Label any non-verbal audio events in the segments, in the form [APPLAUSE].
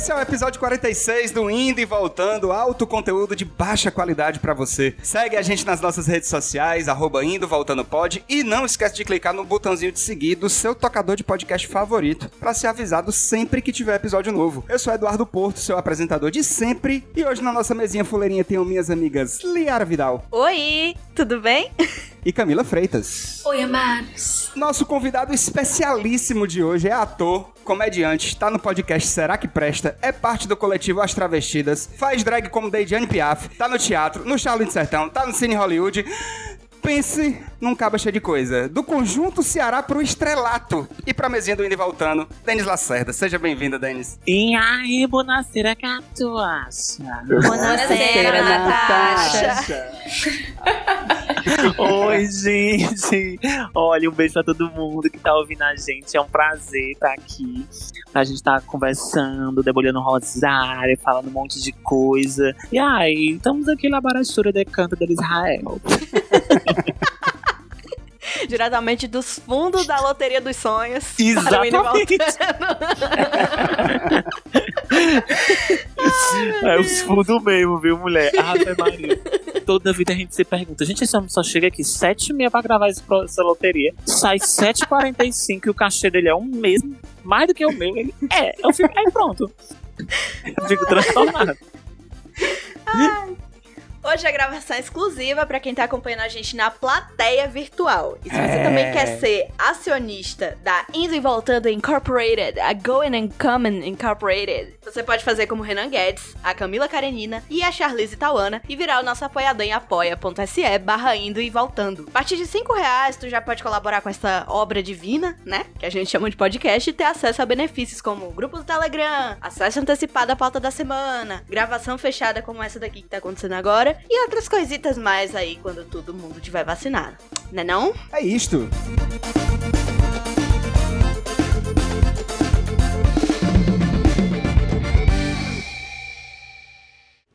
Esse é o episódio 46 do Indo e Voltando, alto conteúdo de baixa qualidade pra você. Segue a gente nas nossas redes sociais, arroba Indo Voltando Pod, e não esquece de clicar no botãozinho de seguir do seu tocador de podcast favorito, pra ser avisado sempre que tiver episódio novo. Eu sou Eduardo Porto, seu apresentador de sempre, e hoje na nossa mesinha fuleirinha tenho minhas amigas Liara Vidal Oi, tudo bem? [LAUGHS] e Camila Freitas. Oi, amados. Nosso convidado especialíssimo de hoje é ator, comediante, está no podcast Será que Presta, é parte do coletivo As Travestidas, faz drag como Deidiane Piaf, tá no teatro, no Charlie de Sertão, tá no Cine Hollywood. Pense num cabo cheio de coisa. Do conjunto Ceará pro estrelato. E pra mesinha do Indo e Voltando, Denis Lacerda. Seja bem-vinda, Denis. E aí, bonacera catuacha. Buonasera, Natasha. [LAUGHS] Oi, gente. Olha, um beijo pra todo mundo que tá ouvindo a gente. É um prazer estar aqui. A gente tá conversando, debulhando rosário, falando um monte de coisa. E aí, estamos aqui na Barachura de Canto de Israel. [LAUGHS] [LAUGHS] Diretamente dos fundos da Loteria dos Sonhos. Exatamente. [LAUGHS] É os fundos mesmo, viu, mulher? Ave Maria. Toda vida a gente se pergunta, gente, esse homem só chega aqui 7 h 30 pra gravar essa loteria. Sai 7h45 e o cachê dele é o mesmo, mais do que o meu. Ele, é, eu fico, aí pronto. Eu fico transtornado. Hoje a gravação é exclusiva pra quem tá acompanhando a gente na plateia virtual. E se você É. também quer ser acionista da Indo e Voltando Incorporated, a Going and Coming Incorporated, você pode fazer como Renan Guedes, a Camila Karenina e a Charlize Tauana e virar o nosso apoiador em apoia.se barra Indo e Voltando. A partir de 5 reais, tu já pode colaborar com essa obra divina, né? Que a gente chama de podcast e ter acesso a benefícios como grupo do Telegram, acesso antecipado à pauta da semana, gravação fechada como essa daqui que tá acontecendo agora e outras coisitas mais aí quando todo mundo tiver vacinado. Né não? É isto.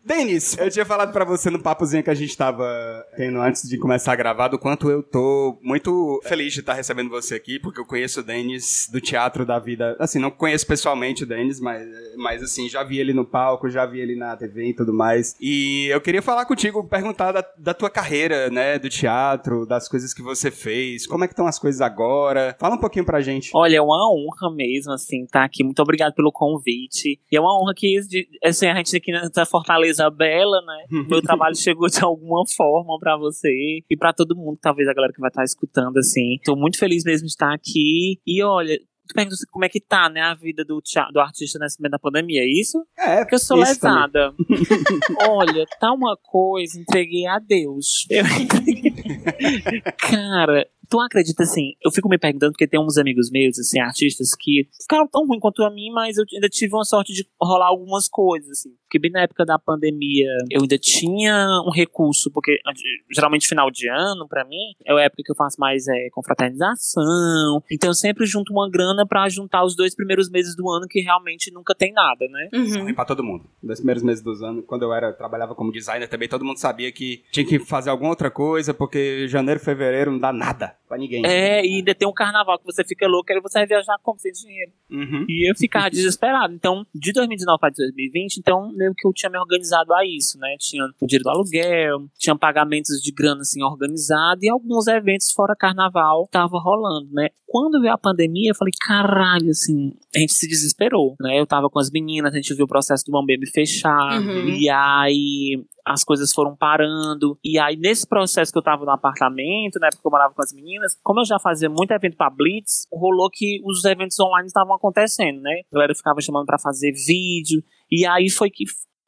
Denis, eu tinha falado pra você no papozinho que a gente tava tendo antes de começar a gravar, do quanto eu tô muito feliz de estar recebendo você aqui, porque eu conheço o Denis do Teatro da Vida. Assim, não conheço pessoalmente o Denis, mas, mas assim, já vi ele no palco, já vi ele na TV e tudo mais. E eu queria falar contigo, perguntar da, da tua carreira, né, do teatro, das coisas que você fez, como é que estão as coisas agora. Fala um pouquinho pra gente. Olha, é uma honra mesmo, assim, estar aqui. Muito obrigado pelo convite. E é uma honra que, assim, a gente aqui nessa Fortaleza Bela, né? Meu trabalho chegou de alguma forma pra você e pra todo mundo, talvez a galera que vai estar escutando, assim. Tô muito feliz mesmo de estar aqui. E olha, tu pergunta como é que tá, né, a vida do, do artista nesse momento da pandemia, é isso? É, Porque eu sou lesada. [LAUGHS] Olha, tá uma coisa, entreguei a Deus. Eu [LAUGHS] entreguei. Cara, tu acredita assim? Eu fico me perguntando, porque tem uns amigos meus, assim, artistas, que ficaram tão ruim quanto a mim, mas eu ainda tive uma sorte de rolar algumas coisas, assim. Porque bem na época da pandemia, eu ainda tinha um recurso, porque geralmente final de ano, pra mim, é a época que eu faço mais é, confraternização. Então eu sempre junto uma grana pra juntar os dois primeiros meses do ano que realmente nunca tem nada, né? Isso ruim pra todo mundo. Nos primeiros meses dos anos, quando eu era, trabalhava como designer também, todo mundo sabia que tinha que fazer alguma outra coisa, porque janeiro, fevereiro não dá nada pra ninguém. É, e ainda tem um carnaval que você fica louco, aí você vai viajar como sem dinheiro. Uhum. E eu ficava [LAUGHS] desesperado. Então, de 2019 para 2020, então, meio que eu tinha me organizado a isso, né? Tinha o dinheiro do aluguel, tinha pagamentos de grana, assim, organizado, e alguns eventos fora carnaval tava rolando, né? Quando veio a pandemia, eu falei, caralho, assim, a gente se desesperou, né? Eu tava com as meninas, a gente viu o processo do Bambeme fechar, Uhum. e aí as coisas foram parando. E aí, nesse processo que eu tava no apartamento, na época que eu morava com as meninas, como eu já fazia muito evento pra Blitz, rolou que os eventos online estavam acontecendo, né? A galera ficava chamando pra fazer vídeo. E aí foi que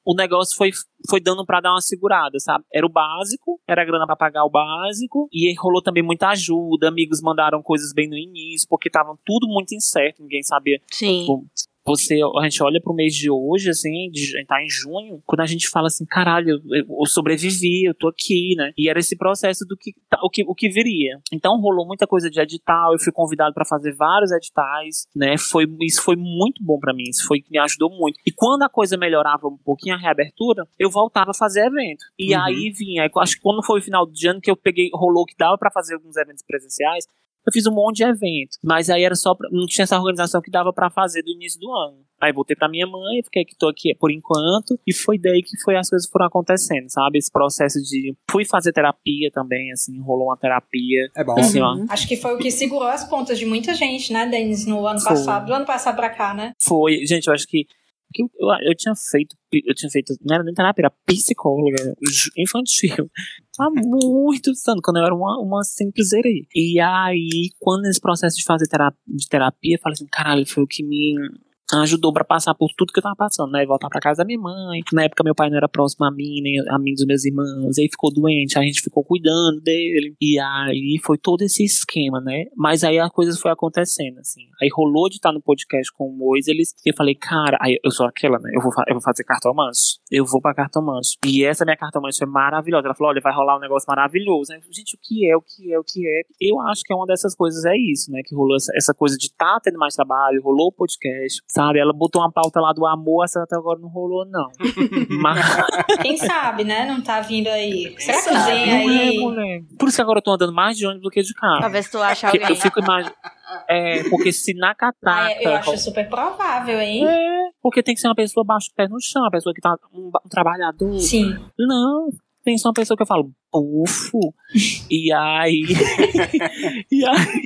o negócio foi, foi dando pra dar uma segurada, sabe? Era o básico, era a grana pra pagar o básico, e aí rolou também muita ajuda, amigos mandaram coisas bem no início, porque tava tudo muito incerto, ninguém sabia Sim. Bom, você, a gente olha pro mês de hoje, assim, de, tá em junho, quando a gente fala assim, caralho, eu, eu sobrevivi, eu tô aqui, né? E era esse processo do que, tá- o que, o que viria. Então rolou muita coisa de edital, eu fui convidado pra fazer vários editais, né? Foi, isso foi muito bom pra mim, isso foi me ajudou muito. E quando a coisa melhorava um pouquinho a reabertura, eu voltava a fazer evento. E Uhum. aí vinha, acho que quando foi o final de ano que eu peguei, rolou que dava pra fazer alguns eventos presenciais, Eu fiz um monte de evento. Mas aí era só. Pra, não tinha essa organização que dava para fazer do início do ano. Aí voltei pra minha mãe, fiquei que tô aqui por enquanto, e foi daí que foi as coisas foram acontecendo, sabe? Esse processo de. Fui fazer terapia também, assim, rolou uma terapia. É bom. Assim, uhum. Acho que foi o que segurou as pontas de muita gente, né, Denis, no ano Foi. passado, do ano passado pra cá, né? Foi, gente, eu acho que. Que eu, eu, tinha feito. Eu tinha feito. Não era nem terapia, era psicóloga infantil. Há muitos anos, quando eu era uma, uma simples. E aí, quando nesse processo de fazer terapia, de terapia, eu falei assim, caralho, foi o que me ajudou pra passar por tudo que eu tava passando, né? Voltar pra casa da minha mãe. Na época meu pai não era próximo a mim, nem a mim dos meus irmãos. Aí ficou doente, a gente ficou cuidando dele. E aí foi todo esse esquema, né? Mas aí a coisa foi acontecendo, assim. Aí rolou de estar no podcast com o Mois, eles, eu falei, cara, aí eu sou aquela, né? Eu vou, eu vou fazer cartomanço. Eu vou pra cartomanço. E essa minha cartomanço foi maravilhosa. Ela falou, olha, vai rolar um negócio maravilhoso. Aí gente, o que é, o que é, o que é? Eu acho que é uma dessas coisas, é isso, né? Que rolou essa, essa coisa de tá tendo mais trabalho, rolou o podcast, sabe? Ela botou uma pauta lá do amor, essa até agora não rolou, não. [LAUGHS] Mas Quem sabe, né? Não tá vindo aí. Será que vem não é, aí? mulher. Por isso que agora eu tô andando mais de ônibus do que de carro. Se tu acha Porque alguém. eu fico imaginando. É, porque se na Ah, catraca. é, eu acho super provável, hein? É, porque tem que ser uma pessoa baixo pé no chão, uma pessoa que tá um, um trabalhador. Sim. Não, tem que ser uma pessoa que eu falo, bufo. [LAUGHS] e aí. [LAUGHS] e aí.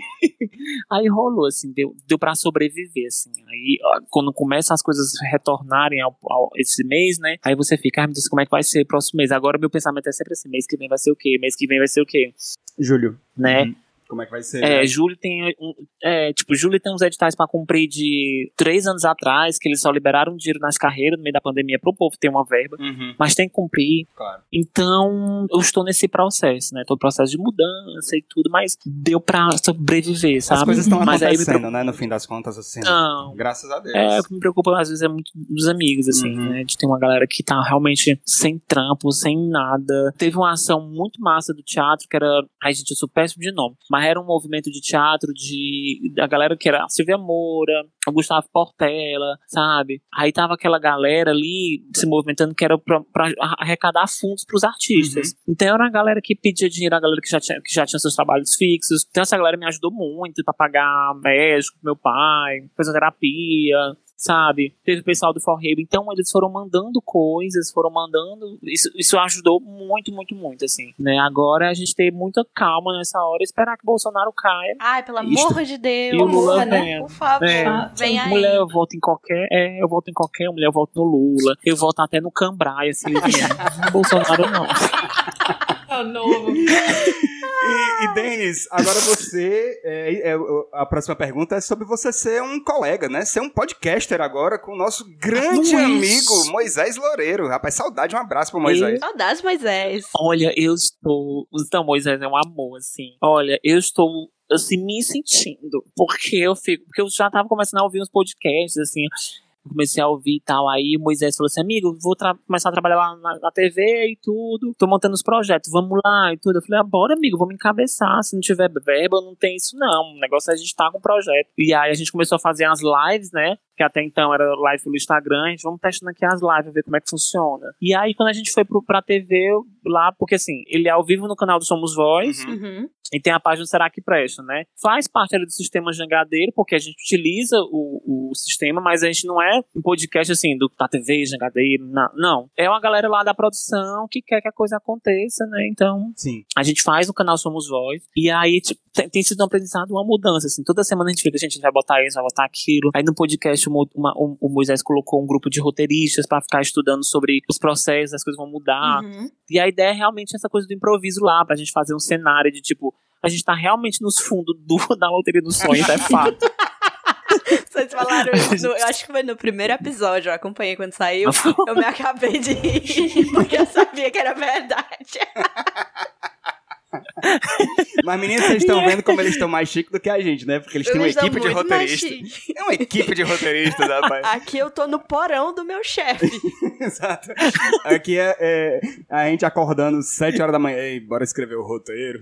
Aí rolou, assim, deu, deu pra sobreviver, assim. Aí, quando começam as coisas retornarem ao, ao- esse mês, né? Aí você fica, meu Deus, como é que vai ser o próximo mês? Agora meu pensamento é sempre assim: mês que vem vai ser o quê? Mês que vem vai ser o quê? Júlio. Né? Uhum. Como é que vai ser? É, né? julho tem um, é, tipo, julho tem uns editais pra cumprir de três anos atrás, que eles só liberaram dinheiro nas carreiras no meio da pandemia pro povo ter uma verba, Uhum, mas tem que cumprir. claro. Então, eu estou nesse processo, né? Tô no processo de mudança e tudo, mas deu pra sobreviver, sabe? As coisas estão mas aí me acontecendo, preocupa- né? No fim das contas, assim. Não. Graças a Deus. É, o que me preocupa às vezes é muito dos amigos, assim, Uhum. né? De ter uma galera que tá realmente sem trampo, sem nada. Teve uma ação muito massa do teatro, que era. Ai, gente, eu sou péssimo de nome. Mas era um movimento de teatro de. Da galera que era a Silvia Moura, o Gustavo Portela, sabe? Aí tava aquela galera ali se movimentando que era pra, pra arrecadar fundos pros artistas. Então era a galera que pedia dinheiro, a galera que já tinha, que já tinha seus trabalhos fixos. Então essa galera me ajudou muito pra pagar médico pro meu pai, fisioterapia, sabe? Teve o pessoal do Forrebe. Então eles foram mandando coisas, foram mandando. Isso, isso ajudou muito, muito, muito, assim. Né? Agora a gente tem muita calma nessa hora, esperar que Bolsonaro caia. Ai, pelo Isto- amor de Deus. E o Lula Porra, né? venha. Por favor, É. vem aí. Mulher, eu voto em qualquer. É, eu voto em qualquer mulher, eu voto no Lula. Eu voto até no Cambraia, assim. [LAUGHS] Bolsonaro não. É o novo. E, e Denis, agora você. é, é, a próxima pergunta é sobre você ser um colega, né? Ser um podcaster agora com o nosso grande Isso. amigo Moisés Loureiro. Rapaz, saudade, um abraço pro Moisés. Saudades, Moisés. Olha, eu estou. Então, Moisés é um amor, assim. Olha, eu estou. Assim, me sentindo. Porque eu fico. Porque eu já tava começando a ouvir uns podcasts, assim. Comecei a ouvir e tal. Aí Moisés falou assim: Amigo, vou começar a trabalhar lá na, na TV e tudo. Tô montando os projetos, vamos lá e tudo. Eu falei: ah, Bora, amigo, vamos encabeçar. Se não tiver verba, não tem isso, não. O negócio é a gente tá com o projeto. E aí a gente começou a fazer as lives, né? Que até então era live pelo Instagram. A gente vamos testando aqui as lives, ver como é que funciona. E aí, quando a gente foi pro, pra TV lá, porque assim, ele é ao vivo no canal do Somos Voz. Uhum. Uhum. E tem a página Será que Presta, né? Faz parte ali do sistema jangadeiro, porque a gente utiliza o, o sistema, mas a gente não é um podcast assim, do da TV, jangadeiro, não. não. É uma galera lá da produção que quer que a coisa aconteça, né? Então, Sim. a gente faz no canal Somos Voz. E aí, tipo, tem, tem sido um aprendizado, uma mudança, assim. Toda semana a gente fica, gente, a gente vai botar isso, vai botar aquilo. Aí no podcast uma- o- o Moisés colocou um grupo de roteiristas pra ficar estudando sobre os processos, as coisas vão mudar. Uhum. E a ideia é realmente essa coisa do improviso lá, pra gente fazer um cenário de tipo, a gente tá realmente nos fundos do, [LAUGHS] da loteria dos sonhos, é fato. [LAUGHS] Vocês falaram isso, eu acho que foi no primeiro episódio, eu acompanhei quando saiu. Eu me acabei de rir, [LAUGHS] porque eu sabia que era verdade. [LAUGHS] Mas, meninos, vocês estão vendo como eles estão mais chiques do que a gente, né? Porque eles têm uma Eles equipe de roteiristas. É uma equipe de roteiristas, rapaz. [LAUGHS] Aqui eu tô no porão do meu chefe. [LAUGHS] Exato. Aqui é, é a gente acordando 7 horas da manhã. Ei, bora escrever o roteiro.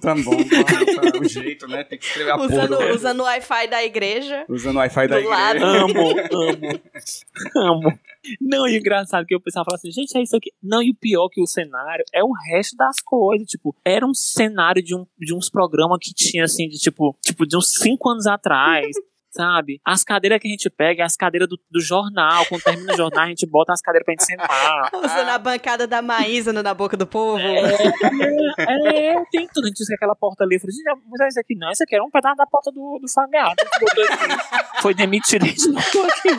tá bom, tá, tá, o jeito, né? Tem que escrever a porra. Usando, do roteiro. usando o Wi-Fi da igreja. Usando o Wi-Fi da lado. igreja. amo, amo, amo. Não, e engraçado é que o pessoal fala assim, gente, é isso aqui. Não, e o pior que o cenário é o resto das coisas. Tipo, era um cenário de, um, de uns programas que tinha, assim, de tipo, tipo, de uns cinco anos atrás. [LAUGHS] sabe? As cadeiras que a gente pega, as cadeiras do, do jornal. Quando termina o jornal, a gente bota as cadeiras pra gente sentar. [LAUGHS] Usando a bancada da Maísa no na boca do povo. É, é, é, tem tudo. A gente disse que aquela porta ali. Eu falei, gente, mas é isso aqui não. Isso aqui era um pedaço da porta do, do Fagado. Foi demitido, gente botou aqui.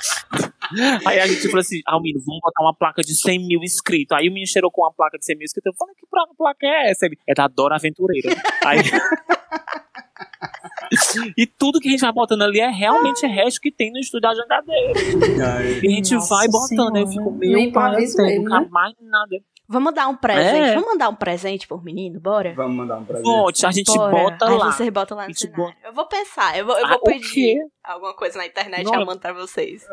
[LAUGHS] Aí a gente falou assim, Almino, vamos botar uma placa de 100 mil inscritos. Aí o menino cheirou com uma placa de 100 mil inscritos. Eu falei, que placa é essa? Ele, é da Dora Aventureira. [LAUGHS] Aí... [LAUGHS] e tudo que a gente vai botando ali é realmente resto que tem no estúdio da Jangadeira. E a gente Nossa vai botando, aí eu fico, não mesmo, nunca né? mais nada. Vamos dar um presente. É. Vamos mandar um presente por menino, bora? Vamos mandar um prazer. Bote, a gente Bora. bota Aí lá. vocês botam lá no cenário. Eu vou pensar, eu vou, eu Ah, vou pedir alguma coisa na internet Não. e eu mando pra vocês.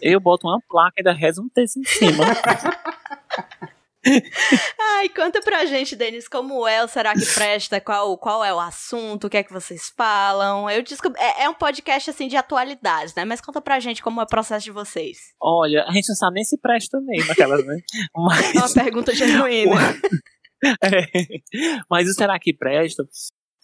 Eu boto uma placa e ainda rezo um texto em cima. [LAUGHS] [LAUGHS] Ai, conta pra gente, Denis, como é o Será que Presta? Qual, qual é o assunto? O que é que vocês falam? Eu descobri. É, é um podcast assim de atualidades, né? Mas conta pra gente como é o processo de vocês. Olha, a gente não sabe nem se presta mesmo, aquelas, né? Mas, [LAUGHS] É uma pergunta genuína. [LAUGHS] é. Mas o Será que Presta?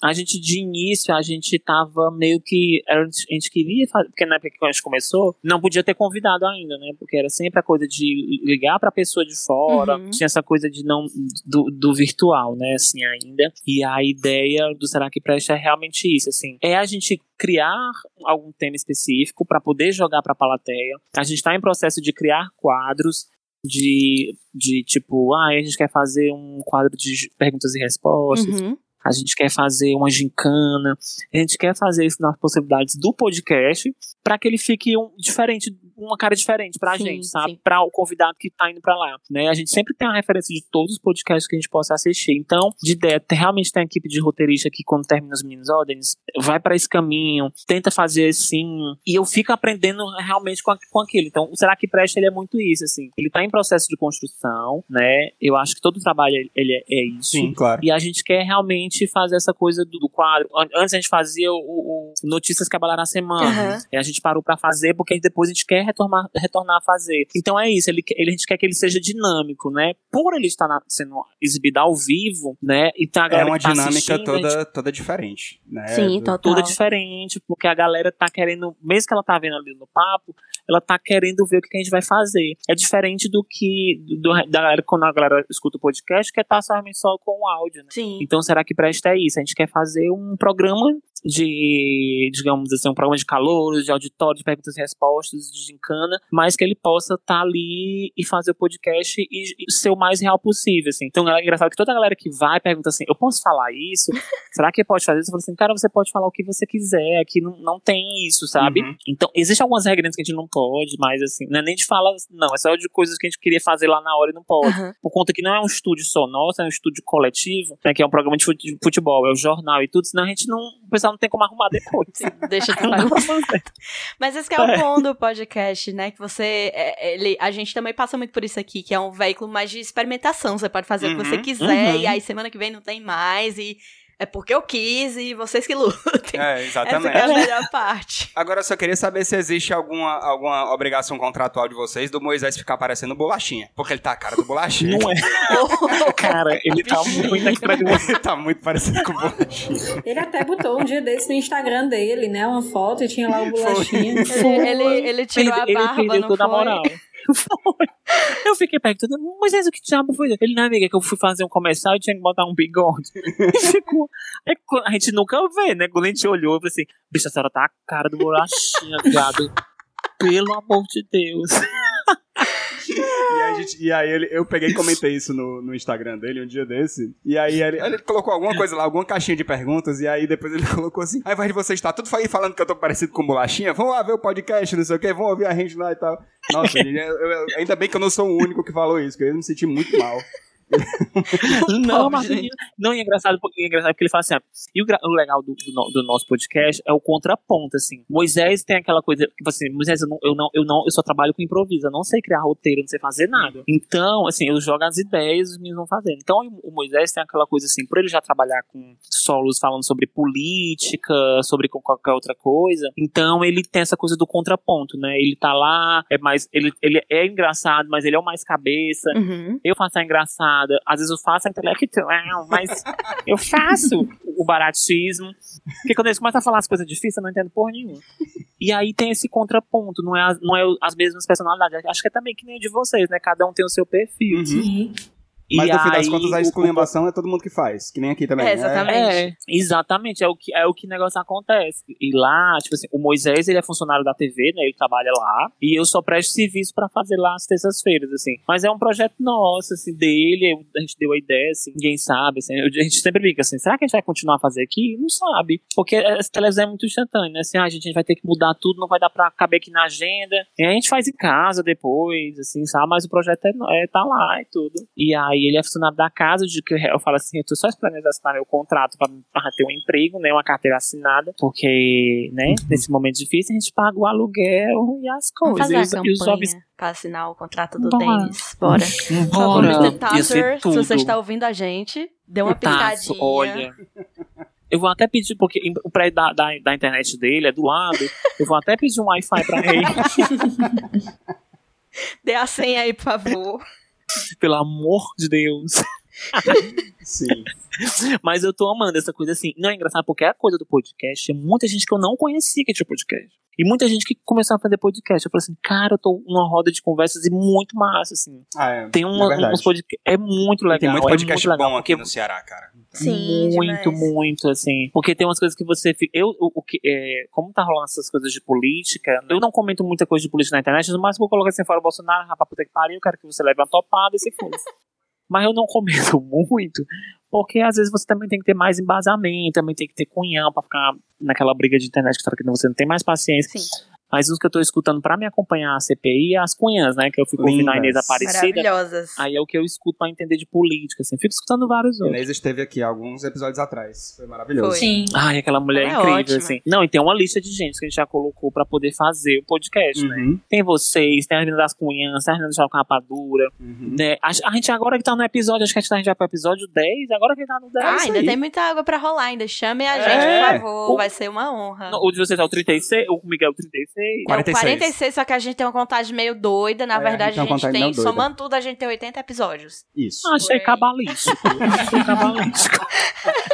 A gente, de início, a gente tava meio que. A gente queria fazer. Porque na época que a gente começou, não podia ter convidado ainda, né? Porque era sempre a coisa de ligar pra pessoa de fora. Uhum. Tinha essa coisa de não. Do, do virtual, né? Assim, ainda. E a ideia do Será que Presta é realmente isso, assim. É a gente criar algum tema específico para poder jogar pra plateia. A gente tá em processo de criar quadros de, de tipo, ah, a gente quer fazer um quadro de perguntas e respostas, Uhum. A gente quer fazer uma gincana, a gente quer fazer isso nas possibilidades do podcast para que ele fique um, diferente, uma cara diferente pra Sim, gente, sabe? sim. Para o convidado que tá indo pra lá, né? A gente sempre tem uma referência de todos os podcasts que a gente possa assistir. Então, de ideia, realmente tem a equipe de roteirista que quando termina os meninos, ó, Denis, vai para esse caminho, tenta fazer assim, e eu fico aprendendo realmente com, a- com aquilo. Então, o será que presta ele é muito isso, assim. Ele tá em processo de construção, né? Eu acho que todo o trabalho ele é, é isso. Sim, claro. E a gente quer realmente fazer essa coisa do, do quadro. An- Antes a gente fazia o, o- Notícias que abalaram a semana. Aham. E a gente parou pra fazer porque depois a gente quer retornar, retornar a fazer. Então é isso, ele, ele- a gente quer que ele seja dinâmico, né? Por ele estar na- sendo exibido ao vivo, né? Então a É galera uma que tá dinâmica assistindo, a gente toda, toda diferente, né? Sim, Do- total. toda diferente, porque a galera tá querendo, mesmo que ela tá vendo ali no papo, ela tá querendo ver o que que a gente vai fazer. É diferente do que do, da galera, quando a galera escuta o podcast, que é tá somente só com o áudio, né? Sim. Então, será que presta é isso? A gente quer fazer um programa de, digamos assim, um programa de calouros, de auditório, de perguntas e respostas, de gincana, mas que ele possa estar ali e fazer o podcast e, e ser o mais real possível, assim. Então, é engraçado que toda a galera que vai pergunta assim, eu posso falar isso? [LAUGHS] Será que pode fazer isso? Eu falo assim, cara, você pode falar o que você quiser, aqui não, não tem isso, sabe? Uhum. Então, existem algumas regras que a gente não pode, mas assim, não é nem de falar, não, é só de coisas que a gente queria fazer lá na hora e não pode Aham. por conta que não é um estúdio só nosso, é um estúdio coletivo, né, que é um programa de fut- de futebol, é o jornal e tudo, senão a gente não, o pessoal não tem como arrumar depois. Deixa bagunçar. vamos [LAUGHS] fazer. Mas esse que é o bom do podcast, né? Que você. é, ele, a gente também passa muito por isso aqui, que é um veículo mais de experimentação. Você pode fazer o que você Uhum, quiser, uhum. e aí semana que vem não tem mais, e é porque eu quis, e vocês que lutem. É, Essa exatamente. que é a [LAUGHS] melhor parte. Agora eu só queria saber se existe alguma, alguma obrigação contratual de vocês do Moisés ficar parecendo bolachinha. Porque ele tá a cara do bolachinha. Não é, [LAUGHS] cara, ele tá muito ele tá muito parecido com bolachinha. Ele até botou um dia desse no Instagram dele, né? Uma foto e tinha lá o bolachinha. Ele, ele, ele tirou a ele barba, perdeu não toda a foi? moral. Foi. Eu fiquei perguntando, mas isso que diabo foi? Ele, não, amiga, que eu fui fazer um comercial e tinha que botar um bigode. [LAUGHS] E ficou. Quando- a gente nunca vê, né? Quando a gente olhou, eu falei assim, bicho, a senhora tá a cara do bolachinha, [LAUGHS] viado. Pelo amor de Deus. E, a gente- e aí ele, eu peguei e comentei isso no, no Instagram dele um dia desse. E aí ele, ele colocou alguma coisa lá, alguma caixinha de perguntas. E aí depois ele [LAUGHS] colocou assim: ao invés de você estar tudo aí falando que eu tô parecido com bolachinha, vamos lá ver o podcast, não sei o que, vamos ouvir a gente lá e tal. Nossa, [LAUGHS] gente, eu- eu- ainda bem que eu não sou o único que falou isso, que eu me senti muito mal. [LAUGHS] não, gente. não, e é engraçado, porque, é engraçado porque ele fala assim, ó, e o, o legal do, do do nosso podcast é o contraponto, assim. Moisés tem aquela coisa, tipo assim, Moisés, eu não, eu não, eu não, eu só trabalho com improviso, eu não sei criar roteiro, não sei fazer nada. Então, assim, eu jogo as ideias, os meninos vão fazendo. Então, o Moisés tem aquela coisa assim, por ele já trabalhar com solos falando sobre política, sobre qualquer outra coisa, então ele tem essa coisa do contraponto, né? Ele tá lá, é mais, ele, ele é engraçado, mas ele é o mais cabeça, Uhum. eu faço a engraçada, às vezes eu faço a intelectual, mas eu faço o baratismo. Porque quando eles começam a falar as coisas difíceis, eu não entendo porra nenhuma. E aí tem esse contraponto, não é, as, não é as mesmas personalidades. Acho que é também que nem de vocês, né? Cada um tem o seu perfil. Uhum. E Mas no fim das contas, a o- esculhambação é todo mundo que faz. Que nem aqui também. É, né? exatamente. É, exatamente, é o que é o que negócio acontece. E lá, tipo assim, o Moisés, ele é funcionário da TV, né? Ele trabalha lá, e eu só presto serviço pra fazer lá as terças-feiras, assim. Mas é um projeto nosso, assim, dele, eu- a gente deu a ideia, assim, ninguém sabe, assim, eu- a gente sempre brinca assim, será que a gente vai continuar a fazer aqui? Não sabe, porque essa televisão é muito instantânea, né? Assim, ah, a gente vai ter que mudar tudo, não vai dar pra caber aqui na agenda. E a gente faz em casa depois, assim, sabe? Mas o projeto é, é tá lá e tudo. E aí ele é funcionário da casa, de que eu falo assim, eu tô só esperando assinar meu contrato pra, pra ter um emprego, né? Uma carteira assinada, porque, né, nesse momento difícil a gente paga o aluguel e as Vamos coisas. fazer a E os- os campanha jovens. pra assinar o contrato do Bora. Denis. Bora. Por favor, Bora, Mr. Tasser, se você está ouvindo a gente, dê uma Taço, piscadinha. olha. Eu vou até pedir, porque o prédio da, da, da internet dele é do lado. Eu vou até pedir um Wi-Fi pra ele. [LAUGHS] Dê a senha aí, por favor. [LAUGHS] pelo amor de Deus. [LAUGHS] Sim. Mas eu tô amando essa coisa assim. Não é engraçado porque a coisa do podcast é muita gente que eu não conhecia que tinha podcast. E muita gente que começou a fazer podcast. Eu falei assim, cara, eu tô numa roda de conversas e muito massa, assim. Ah, é. Tem uma, é uns podcasts. É muito legal. Tem muito é podcast muito legal, bom aqui no Ceará, cara. Sim, muito, demais. muito, assim. Porque tem umas coisas que você. Eu, o, o que, é, como tá rolando essas coisas de política, eu não comento muita coisa de política na internet, no máximo eu coloco assim fora o Bolsonaro, rapaz, puta que pariu, eu quero que você leve uma topada e se foda. [LAUGHS] Mas eu não comento [LAUGHS] muito, porque às vezes você também tem que ter mais embasamento, também tem que ter cunhão pra ficar naquela briga de internet que você não tem mais paciência. Sim. Mas os que eu tô escutando pra me acompanhar a CPI é as cunhãs, né? Que eu fico ouvindo a Inês. Aparecida. Maravilhosas. Aí é o que eu escuto pra entender de política, assim. Fico escutando vários outros. Inês esteve aqui alguns episódios atrás. Foi maravilhoso. Foi. Sim. Ai, aquela mulher é incrível, ótima. assim. Não, e tem uma lista de gente que a gente já colocou pra poder fazer o podcast, né? Uhum, Tem vocês, tem as meninas das cunhãs, tem as meninas do com rapadura, uhum. né? A, a gente agora que tá no episódio, acho que a gente tá- a vai pro episódio 10, agora que tá no 10. Ah, ainda aí. tem muita água pra rolar ainda. Chame a É. gente, por favor. O- Vai ser uma honra. No- O de vocês é o 36, o Miguel é o 36. É o 46. 46, só que a gente tem uma contagem meio doida. Na É, a verdade, gente tem a gente tem, somando tudo, a gente tem 80 episódios. Isso. Achei cabalístico. Achei [LAUGHS] cabalístico. [LAUGHS]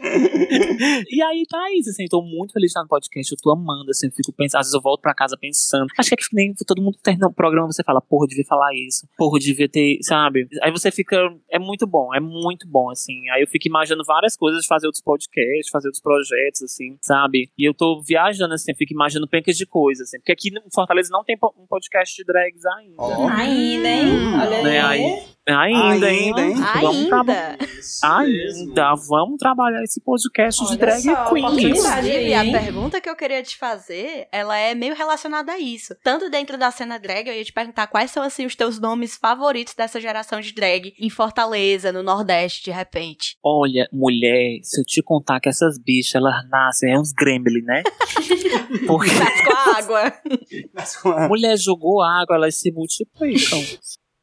[LAUGHS] e aí tá isso, assim, tô muito feliz de estar no podcast, eu tô amando, assim, eu fico pensando, às vezes eu volto pra casa pensando, acho que é que nem todo mundo termina o programa, você fala, porra, eu devia falar isso, porra, eu devia ter, sabe? Aí você fica, é muito bom, é muito bom, assim, aí eu fico imaginando várias coisas de fazer outros podcasts, fazer outros projetos, assim, sabe? E eu tô viajando, assim, eu fico imaginando pencas de coisas, assim, porque aqui em Fortaleza não tem um podcast de drags ainda. Ó. Ainda, hein? Olha Né, aí. Ainda, hein? Ainda, hein? Vamos trabalhar. Ainda. Ainda, vamos trabalhar esse podcast de Olha drag só, queens. oportunidade. Inclusive, a pergunta que eu queria te fazer, ela é meio relacionada a isso. Tanto dentro da cena drag, eu ia te perguntar quais são, assim, os teus nomes favoritos dessa geração de drag em Fortaleza, no Nordeste, de repente. Olha, mulher, se eu te contar que essas bichas, elas nascem, é uns gremlin, né? [LAUGHS] Porque Mas com a água. mulher jogou água, elas se multiplicam.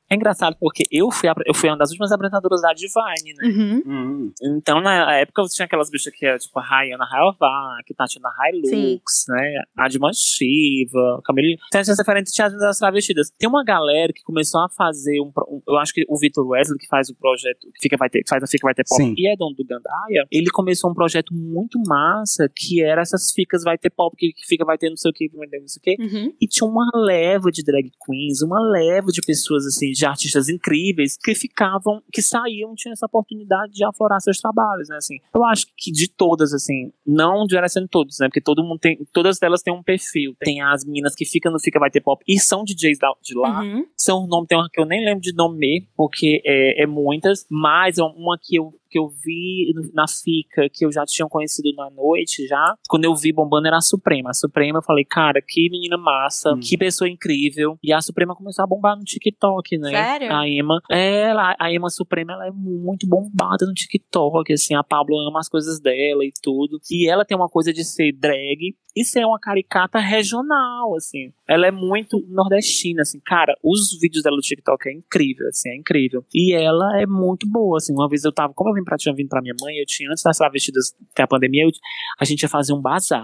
É engraçado porque eu fui, eu fui uma das últimas apresentadoras da Divine, né? Uhum. Hum, Então, na época, você tinha aquelas bichas que era tipo a Rayana Rayovac, Tatiana Hilux, né? A Dilma Shiva, Camille. Tem essas referentes, tinha as travestidas. Tem uma galera que começou a fazer um. um- eu acho que o Vitor Wesley, que faz o projeto, que fica vai ter, que faz a Fica Vai Ter Pop Sim. e é dono do Gandaia, ele começou um projeto muito massa que era essas ficas Vai Ter Pop, que, que fica Vai Ter não sei o que, não sei o que. Uhum. E tinha uma leva de drag queens, uma leva de pessoas, assim, de artistas incríveis que ficavam, que saíam, tinham essa oportunidade de aflorar seus trabalhos, né, assim. Eu acho que de todas, assim, não desmerecendo todos, né, porque todo mundo tem, todas elas têm um perfil. Tem as meninas que ficam no Fica Vai Ter Pop e são DJs da- de lá. Uhum. São nome, tem uma que eu nem lembro de nome, porque é, é muitas, mas é uma que eu que eu vi na FICA, que eu já tinha conhecido na noite já. Quando eu vi bombando era a Suprema. A Suprema, eu falei, cara, que menina massa, Hum. que pessoa incrível. E a Suprema começou a bombar no TikTok, né? Sério? A Emma. Ela, a Emma Suprema, ela é muito bombada no TikTok, assim. A Pablo ama as coisas dela e tudo. E ela tem uma coisa de ser drag e ser uma caricata regional, assim. Ela é muito nordestina, assim. Cara, os vídeos dela no TikTok é incrível, assim, é incrível. E ela é muito boa, assim. Uma vez eu tava, como eu vim pra, tinha vindo pra minha mãe, eu tinha, antes das travestidas ter a pandemia, eu- a gente ia fazer um bazar.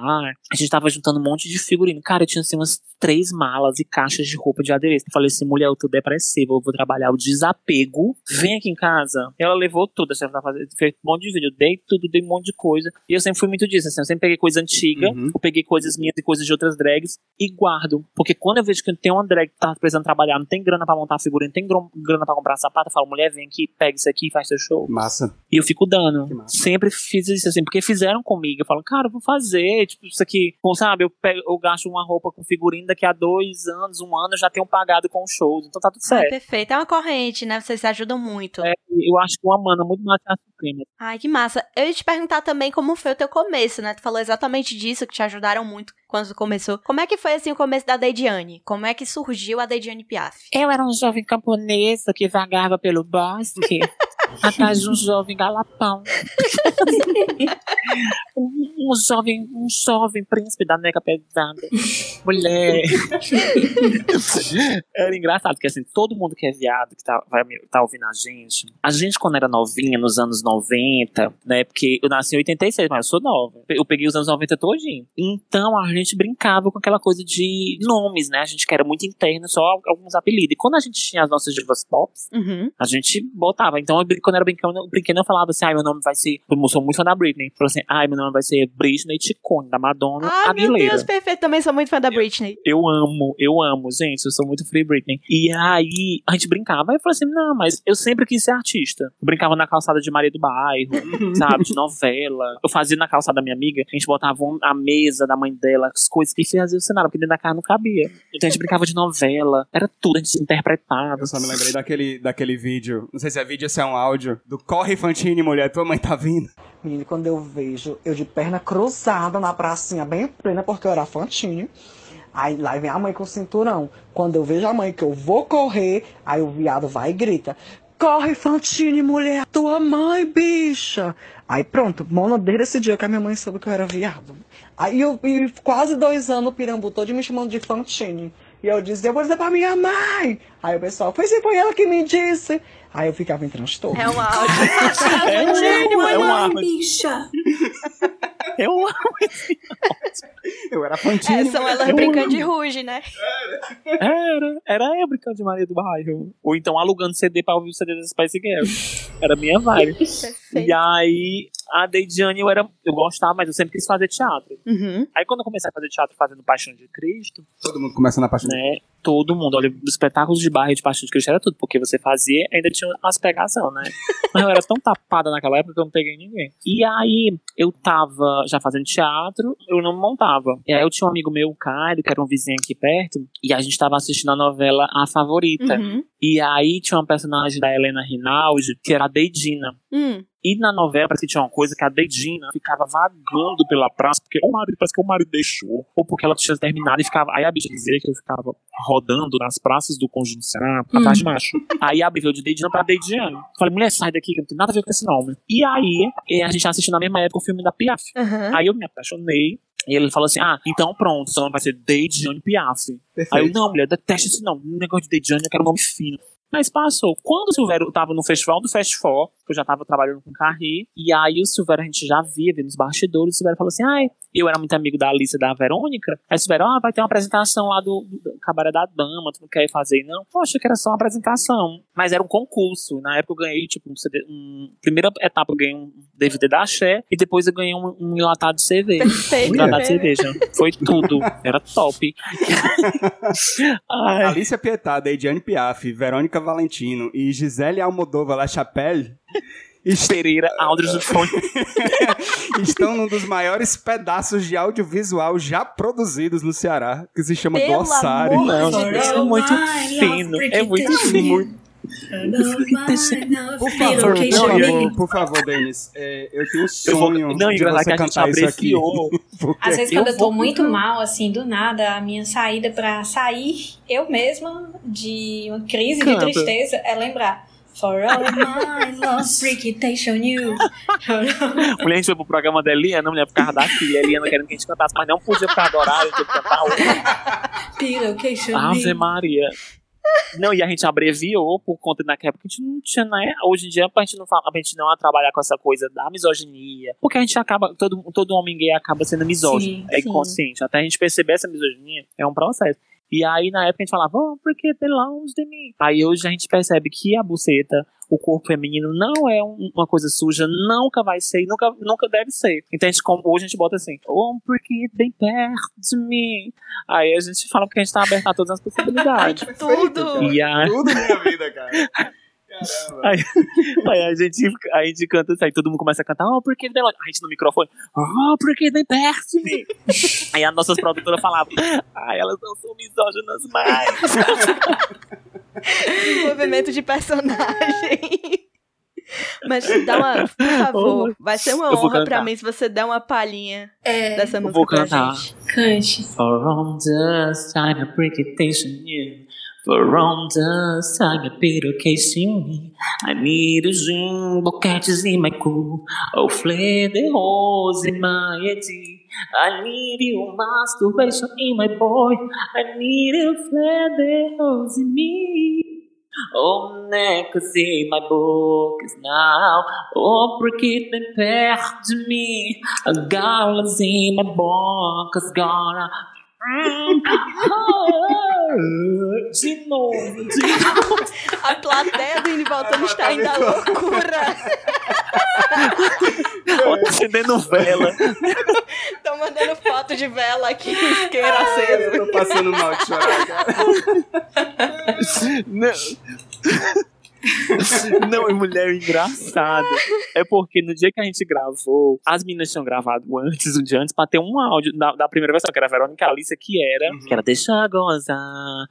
A gente tava juntando um monte de figurino. Cara, eu tinha, assim, umas três malas e caixas de roupa de adereço. Eu falei assim, mulher, eu tô depressiva, eu vou trabalhar o desapego. Vem aqui em casa. Ela levou tudo, assim, ela fazendo, fez um monte de vídeo. Eu dei tudo, dei um monte de coisa. E eu sempre fui muito disso, assim, eu sempre peguei coisa antiga, Uhum. eu peguei coisas minhas e coisas de outras drags e guardo. Porque quando eu vejo que tem uma drag que tá precisando trabalhar, não tem grana pra montar figurino, não tem grana pra comprar sapato, eu falo, mulher, vem aqui, pega isso aqui e faz seu show. Massa. E eu fico dando. Sempre fiz isso assim, porque fizeram comigo. Eu falo, cara, eu vou fazer. Tipo, isso aqui, bom, sabe? Eu, pego, eu gasto uma roupa com figurino daqui a dois anos, um ano, eu já tenho pagado com shows. Então tá tudo certo. perfeito. É uma corrente, né? Vocês se ajudam muito. É, eu acho que uma mana muito mais que a Suprema. Ai, que massa. Eu ia te perguntar também como foi o teu começo, né? Tu falou exatamente disso, que te ajudaram muito quando tu começou. Como é que foi, assim, o começo da Deidiane? Como é que surgiu a Deidiane Piaf? Eu era um jovem camponesa que vagava pelo bosque. [LAUGHS] Atrás de um jovem galapão. um, [LAUGHS] um jovem, um jovem príncipe da nega pesada. Mulher. [LAUGHS] era engraçado, porque assim, todo mundo que é viado, que tá, vai, tá ouvindo a gente, a gente quando era novinha, nos anos 90, né, porque eu nasci em 86, mas eu sou nova. Eu peguei os anos 90 todinho. Então a gente brincava com aquela coisa de nomes, né, a gente que era muito interno, só alguns apelidos. E quando a gente tinha as nossas divas pop, Uhum. a gente botava. Então, eu, quando eu era brincando, eu brinquei, eu falava assim, ai, meu nome vai ser. Eu sou muito fã da Britney. Falou assim, ai, meu nome vai ser Britney Ticone, da Madonna Ai, meu Aguilera. Deus, perfeito. Também sou muito fã da Britney. Eu amo, eu amo, gente. Eu sou muito Free Britney. E aí, a gente brincava. Aí eu falei assim: não, mas eu sempre quis ser artista. Eu brincava na calçada de Maria do Bairro, [LAUGHS] sabe? De novela. Eu fazia na calçada da minha amiga, a gente botava a mesa da mãe dela, as coisas que fazia o cenário, porque dentro da casa não cabia. Então a gente brincava de novela. Era tudo, a gente se interpretava. Eu só me lembrei daquele, daquele vídeo, não sei se é vídeo ou se é um áudio, do Corre Fantine, mulher, tua mãe tá vindo. Menino, quando eu vejo eu de perna cruzada na pracinha, bem plena, porque eu era fantine. Aí lá vem a mãe com o cinturão. Quando eu vejo a mãe que eu vou correr, aí o viado vai e grita: Corre, Fantine, mulher, tua mãe, bicha. Aí pronto, mano, desde esse dia que a minha mãe soube que eu era viado. Aí eu, quase dois anos o pirambu todo me chamando de Fantine. E eu dizia, eu vou dizer pra minha mãe. Aí o pessoal, foi sim, foi ela que me disse. Aí eu ficava em transtorno. [LAUGHS] É um áudio. É um, é um áudio. bicha. Eu amo. Eu era Fantine. É, são elas brincando de ruge, né? Era, era eu brincando de Maria do Bairro. Ou então alugando CD pra ouvir o CD das Spice Girls. Era a minha vibe. Perfeito. E aí, a Deidiane, eu era. Eu gostava, mas eu sempre quis fazer teatro. Uhum. Aí quando eu comecei a fazer teatro fazendo Paixão de Cristo, Todo mundo começa na parte né? Todo mundo, olha, os espetáculos de bairro de Paixão de Cristo era tudo, porque você fazia, ainda tinha as pegação, né? Mas eu era tão tapada naquela época que eu não peguei ninguém. E aí, eu tava já fazendo teatro, eu não montava. E aí eu tinha um amigo meu, o Caio, que era um vizinho aqui perto, e a gente tava assistindo a novela A Favorita. Uhum. E aí tinha uma personagem da Helena Rinaldi, que era a Deidina. Hum. E na novela parece que tinha uma coisa que a Deidina ficava vagando pela praça, porque o marido, parece que o marido deixou, ou porque ela tinha terminado e ficava. Aí a bicha dizia que eu ficava rodando nas praças do Conjunto Ceará, atrás de macho. Aí abriu de Deidina pra Deidiane. Falei, mulher, sai daqui, que não tem nada a ver com esse nome. E aí, eh, a gente assistiu na mesma época o filme da Piaf. Uhum. Aí eu me apaixonei. E ele falou assim: Ah, então pronto, seu nome vai ser Deidiane Piaf. Aí eu, Perfeito. não, mulher, detesta esse nome. Um negócio de Deidiane, eu quero um nome fino. Mas passou. Quando o Silvério tava no festival do Fast Four, eu já tava trabalhando com Carri, e aí o Silvério a gente já via, via nos bastidores, o Silvério falou assim, ai, eu era muito amigo da Alice e da Verônica, aí o Silvério, ah, vai ter uma apresentação lá do, do Cabaré da Dama, tu não quer fazer, não? Poxa, que era só uma apresentação. Mas era um concurso, na época eu ganhei, tipo, um CD, um, primeira etapa eu ganhei um DVD da Axé, e depois eu ganhei um, um enlatado de cerveja. Perfeito. Um enlatado de cerveja. Foi tudo. Era top. [LAUGHS] Ai, Alicia Pietá, Ediane Piaf, Verônica Valentino e Gisele Almodóvar La Chapelle [LAUGHS] Pereira, Aldrich do Fone. [LAUGHS] estão num dos maiores pedaços de audiovisual já produzidos no Ceará, que se chama Pelo Glossário. amor Não, de gente, Deus. é muito fino. É muito fino. Por favor, não, eu, por favor, Denis, é, eu tenho um sonho vou, não, de você que cantar isso aqui. [LAUGHS] Porque Às vezes quando eu tô muito mal, assim, do nada, a minha saída pra sair eu mesma de uma crise Canta. de tristeza é lembrar [LAUGHS] For all my lost freakitation you. mulher, a gente foi pro programa da Eliana, mulher, por causa da filha. Eliana querendo que a gente cantasse, mas não podia ficar adorada, tinha que cantar outra. Pillowcation Ave Maria. Não, e a gente abreviou por conta naquela época a gente não tinha, né? Hoje em dia a gente não fala, a gente não a trabalhar com essa coisa da misoginia. Porque a gente acaba, todo, todo homem gay acaba sendo misógino. Sim, é sim. inconsciente. Até a gente perceber essa misoginia é um processo. E aí, na época, a gente falava, oh, porque belongs de mim. Aí hoje a gente percebe que a buceta, o corpo feminino, não é um, uma coisa suja, nunca vai ser, nunca, nunca deve ser. Então a gente, hoje a gente bota assim, oh, porque bem perto de mim. Aí a gente fala que a gente tá aberto a todas as possibilidades. Tudo! E a... Tudo minha vida, cara. [LAUGHS] Aí, [LAUGHS] aí, a, gente, a gente canta isso aí, todo mundo começa a cantar, oh, porque ele A gente no microfone, oh, porque ele perto de mim. [LAUGHS] aí as nossas produtoras falavam, ai, elas não são misóginas mais. [LAUGHS] Movimento de personagem. Mas dá uma, por favor, vai ser uma honra pra mim se você der uma palhinha é, dessa música vou cantar. pra gente. Cante. For all the time of you For all the time a of kissing me, I need a gin, boquetes in my cool, oh flare the holes in my head. I need you masturbation in my boy, I need you flare the holes in me. Oh, in my book is now, oh, porque tem perto de mim, galas in my book is gonna [LAUGHS] oh, de novo, de novo. [LAUGHS] A plateia do Indo Voltando está ainda loucura. Acendendo vela. Tô mandando foto de vela aqui, isqueira acesa. Eu tô passando mal de chorar, cara. Não. [LAUGHS] Não, é mulher engraçada. É porque no dia que a gente gravou, as meninas tinham gravado antes, um dia antes, pra ter um áudio da, da primeira versão, que era a Verônica Alice, que era, uhum. que era Deixa gozar.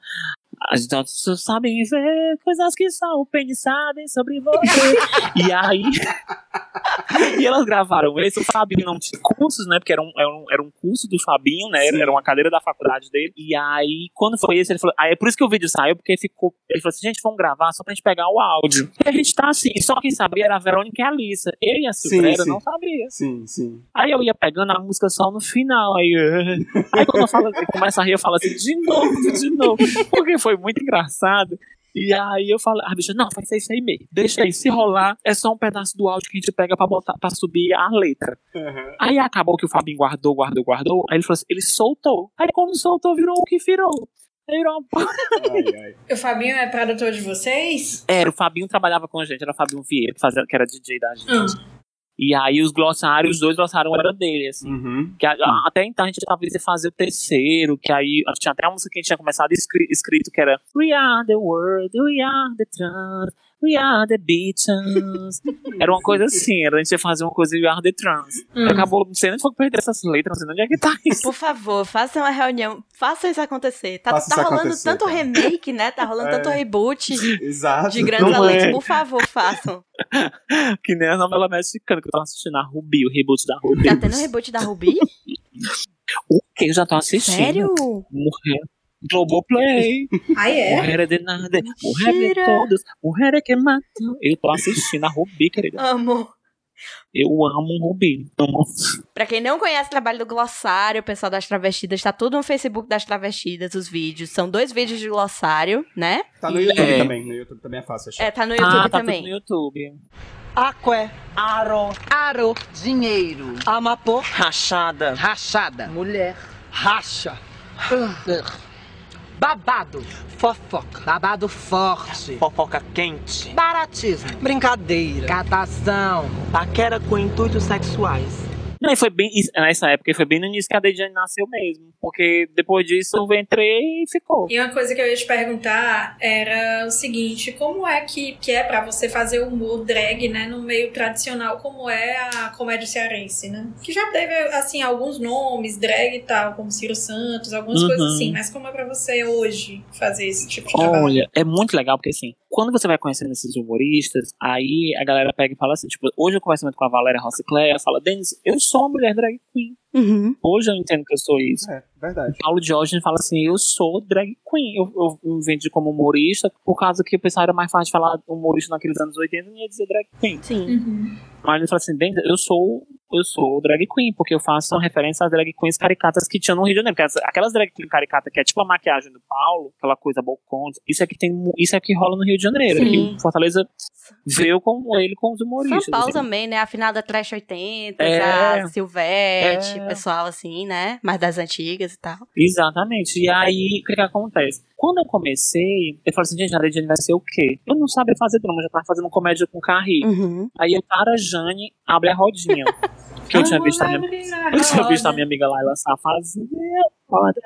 As pessoas sabem ver coisas que só o pênis sabem sobre você. [LAUGHS] e aí. [LAUGHS] e elas gravaram esse. O Fabinho não tinha cursos, né? Porque era um, era um, era um curso do Fabinho, né? Sim. Era uma cadeira da faculdade dele. E aí, quando foi esse, ele falou. Aí é por isso que o vídeo saiu, porque ficou. Ele falou assim: gente, vamos gravar só pra gente pegar o áudio. E a gente tá assim. Só quem sabia era a Verônica e a Alissa. Eu e a Silveira não sabia. Sim, sim. Aí eu ia pegando a música só no final. Aí, [LAUGHS] aí quando eu falo, começa a rir, eu falo assim: de novo, de novo. Porque foi muito engraçado. E aí eu falei, ah, bicho, não, vai ser isso aí mesmo. Deixa aí, se rolar, é só um pedaço do áudio que a gente pega pra, botar, pra subir a letra. Uhum. Aí acabou que o Fabinho guardou, guardou, guardou. Aí ele falou assim, ele soltou. Aí quando soltou, virou o que virou. Virou uma... ai, ai. O Fabinho é produtor de vocês? Era, o Fabinho trabalhava com a gente, era o Fabinho Vieira, que, era DJ da gente. Uhum. E aí os glossários, os dois glossários eram dele, assim. Uhum. Que a, a, até então a gente tava ia fazer o terceiro, que aí tinha até uma música que a gente tinha começado escrito, escrito que era We are the world, we are the trans, We are the Beatles. [LAUGHS] Era uma coisa assim, era a gente ia fazer uma coisa We are the trans. Hum. Acabou, não sei nem se foi perder essas letras, não sei onde é que tá isso. Por favor, faça uma reunião, faça isso acontecer. Tá, tá rolando tanto cara. remake, né? Tá rolando é. tanto reboot Exato. de grandes talentos. É. Por favor, façam. [LAUGHS] que nem a novela mexicana que eu tava assistindo, a Ruby, o reboot da Ruby. Tá tendo reboot da Ruby? [LAUGHS] o que? Eu já tô assistindo. Sério? Morrer. Globoplay. Ah, é? Mulher é de nada, mulher é de todos, mulher é que mata. Eu tô assistindo a Rubi, querida. Amo. Eu amo Rubi. Amo. Pra quem não conhece o trabalho do Glossário, o pessoal das Travestidas, tá tudo no Facebook das Travestidas, os vídeos. São dois vídeos de Glossário, né? Tá no YouTube é. também. No YouTube também é fácil achar. É, tá no YouTube ah, tá também. no YouTube. Aqué, aro, aro, dinheiro, amapô, rachada, rachada, mulher, racha. Uh. Babado. Fofoca. Babado forte. Fofoca quente. Baratismo. Brincadeira. Catação. Paquera com intuitos sexuais. Não, e foi bem. Nessa época, foi bem no início que a Dejane nasceu mesmo. Porque depois disso eu entrei e ficou. E uma coisa que eu ia te perguntar era o seguinte: como é que, que é para você fazer humor drag, né, no meio tradicional, como é a comédia cearense, né? Que já teve, assim, alguns nomes, drag e tal, como Ciro Santos, algumas uhum. coisas assim. Mas como é pra você hoje fazer esse tipo de trabalho? Olha, é muito legal, porque assim, quando você vai conhecendo esses humoristas, aí a galera pega e fala assim, tipo, hoje eu converso muito com a Valéria Rossicléia, ela fala, Denis, eu sou uma mulher drag queen. Uhum. Hoje eu entendo que eu sou isso. É, verdade. Paulo Diógenes fala assim, eu sou drag queen. Eu, eu, eu me vendi como humorista, por causa que o pessoal era mais fácil de falar humorista naqueles anos 80 e ia dizer drag queen. Sim. Uhum. Mas ele fala assim, "Denis, eu sou eu sou drag queen, porque eu faço uma referência às drag queens caricatas que tinham no Rio de Janeiro. Porque as- aquelas drag queen caricatas que é tipo a maquiagem do Paulo, aquela coisa bocona, isso é que tem isso é que rola no Rio de Janeiro. Sim. Aqui em Fortaleza veio com ele com os humoristas. São Paulo assim. também, né? Afinada Trash 80, É. a Silvete, É. pessoal assim, né? Mais das antigas e tal. Exatamente. E aí, o que, que acontece? Quando eu comecei, eu falei assim, gente, a Regiane vai ser o quê? Eu não sabia fazer drama, já tava fazendo comédia com Carrie. Uhum. Aí eu, cara, Jane, abre a rodinha. que eu tinha visto a minha, [LAUGHS] eu tinha visto a minha amiga Laila foda,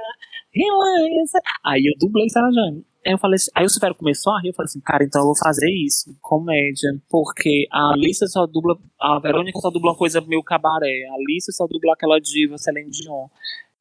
relaxa. Aí eu dublei Sarah Jane. Aí eu falei assim, aí o Silvério começou a rir, eu falei assim, cara, então eu vou fazer isso, comédia. Porque a Alicia só dubla, a Verônica só dubla uma coisa meio cabaré, a Alicia só dubla aquela diva Celine Dion.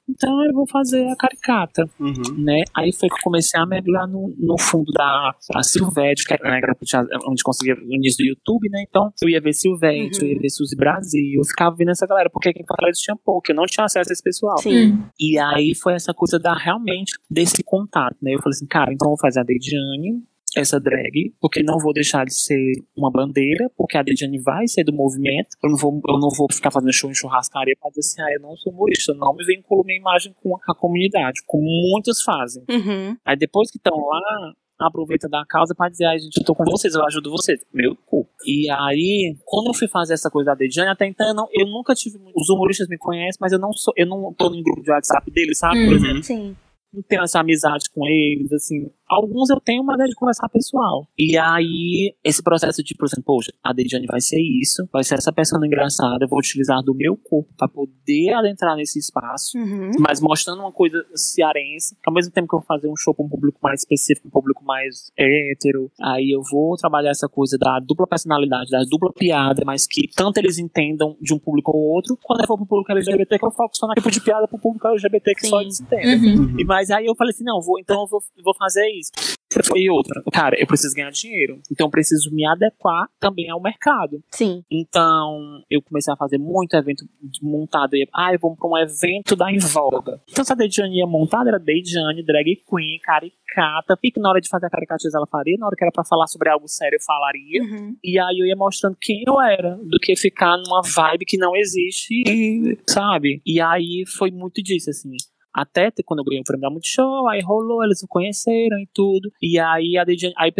Então eu vou fazer a caricata, Uhum. né? Aí foi que eu comecei a mergulhar no, no fundo da a Silvete, que era né, que tinha- onde conseguia no início do YouTube, né? Então eu ia ver Silvete, Uhum. eu ia ver Suzy Brasil, eu ficava vendo essa galera, porque aqui em Fortaleza tinha pouco, eu não tinha acesso a esse pessoal. Sim. Hum. E aí foi essa coisa da realmente desse contato, né? Eu falei assim, cara, então eu vou fazer a Deidiane, essa drag, porque não vou deixar de ser uma bandeira, porque a Deidiane vai ser do movimento. Eu não vou, eu não vou ficar fazendo show em churrascaria pra dizer assim, ah, eu não sou humorista, não me vinculo minha imagem com a comunidade, como muitos fazem. Uhum. Aí depois que estão lá, aproveita da causa pra dizer, ai gente, eu tô com vocês, eu ajudo vocês. Meu cu. E aí, quando eu fui fazer essa coisa da Dejane, até então eu, não, eu nunca tive. Os humoristas me conhecem, mas eu não sou, eu não tô em grupo de WhatsApp deles, sabe? Por Uhum. exemplo, Sim. não tenho essa amizade com eles, assim. Alguns eu tenho, mas é de conversar pessoal. E aí, esse processo de, por exemplo, poxa, a Dejane vai ser isso, vai ser essa pessoa engraçada, eu vou utilizar do meu corpo pra poder adentrar nesse espaço Uhum. mas mostrando uma coisa cearense, que ao mesmo tempo que eu vou fazer um show com um público mais específico, um público mais hétero, aí eu vou trabalhar essa coisa da dupla personalidade, da dupla piada, mas que tanto eles entendam de um público ou outro, quando eu for pro público LGBT, que eu foco só na tipo de piada pro público LGBT que Sim. só eles entendem. Uhum. E, mas aí eu falei assim, não, vou, então eu vou, vou fazer isso. E outra, cara, eu preciso ganhar dinheiro, então eu preciso me adequar também ao mercado. Sim. Então, eu comecei a fazer muito evento montado. Ah, eu vou pra um evento da Invoga. Então, se a Deidiane ia montada, era Deidiane, drag queen, caricata. E que na hora de fazer a caricatiza ela faria, na hora que era pra falar sobre algo sério, eu falaria. Uhum. E aí eu ia mostrando quem eu era, do que ficar numa vibe que não existe, e- sabe? E aí foi muito disso, assim. Até quando eu ganhei o prêmio da Multishow, aí rolou, eles me conheceram e tudo. E aí a Deidiane, aí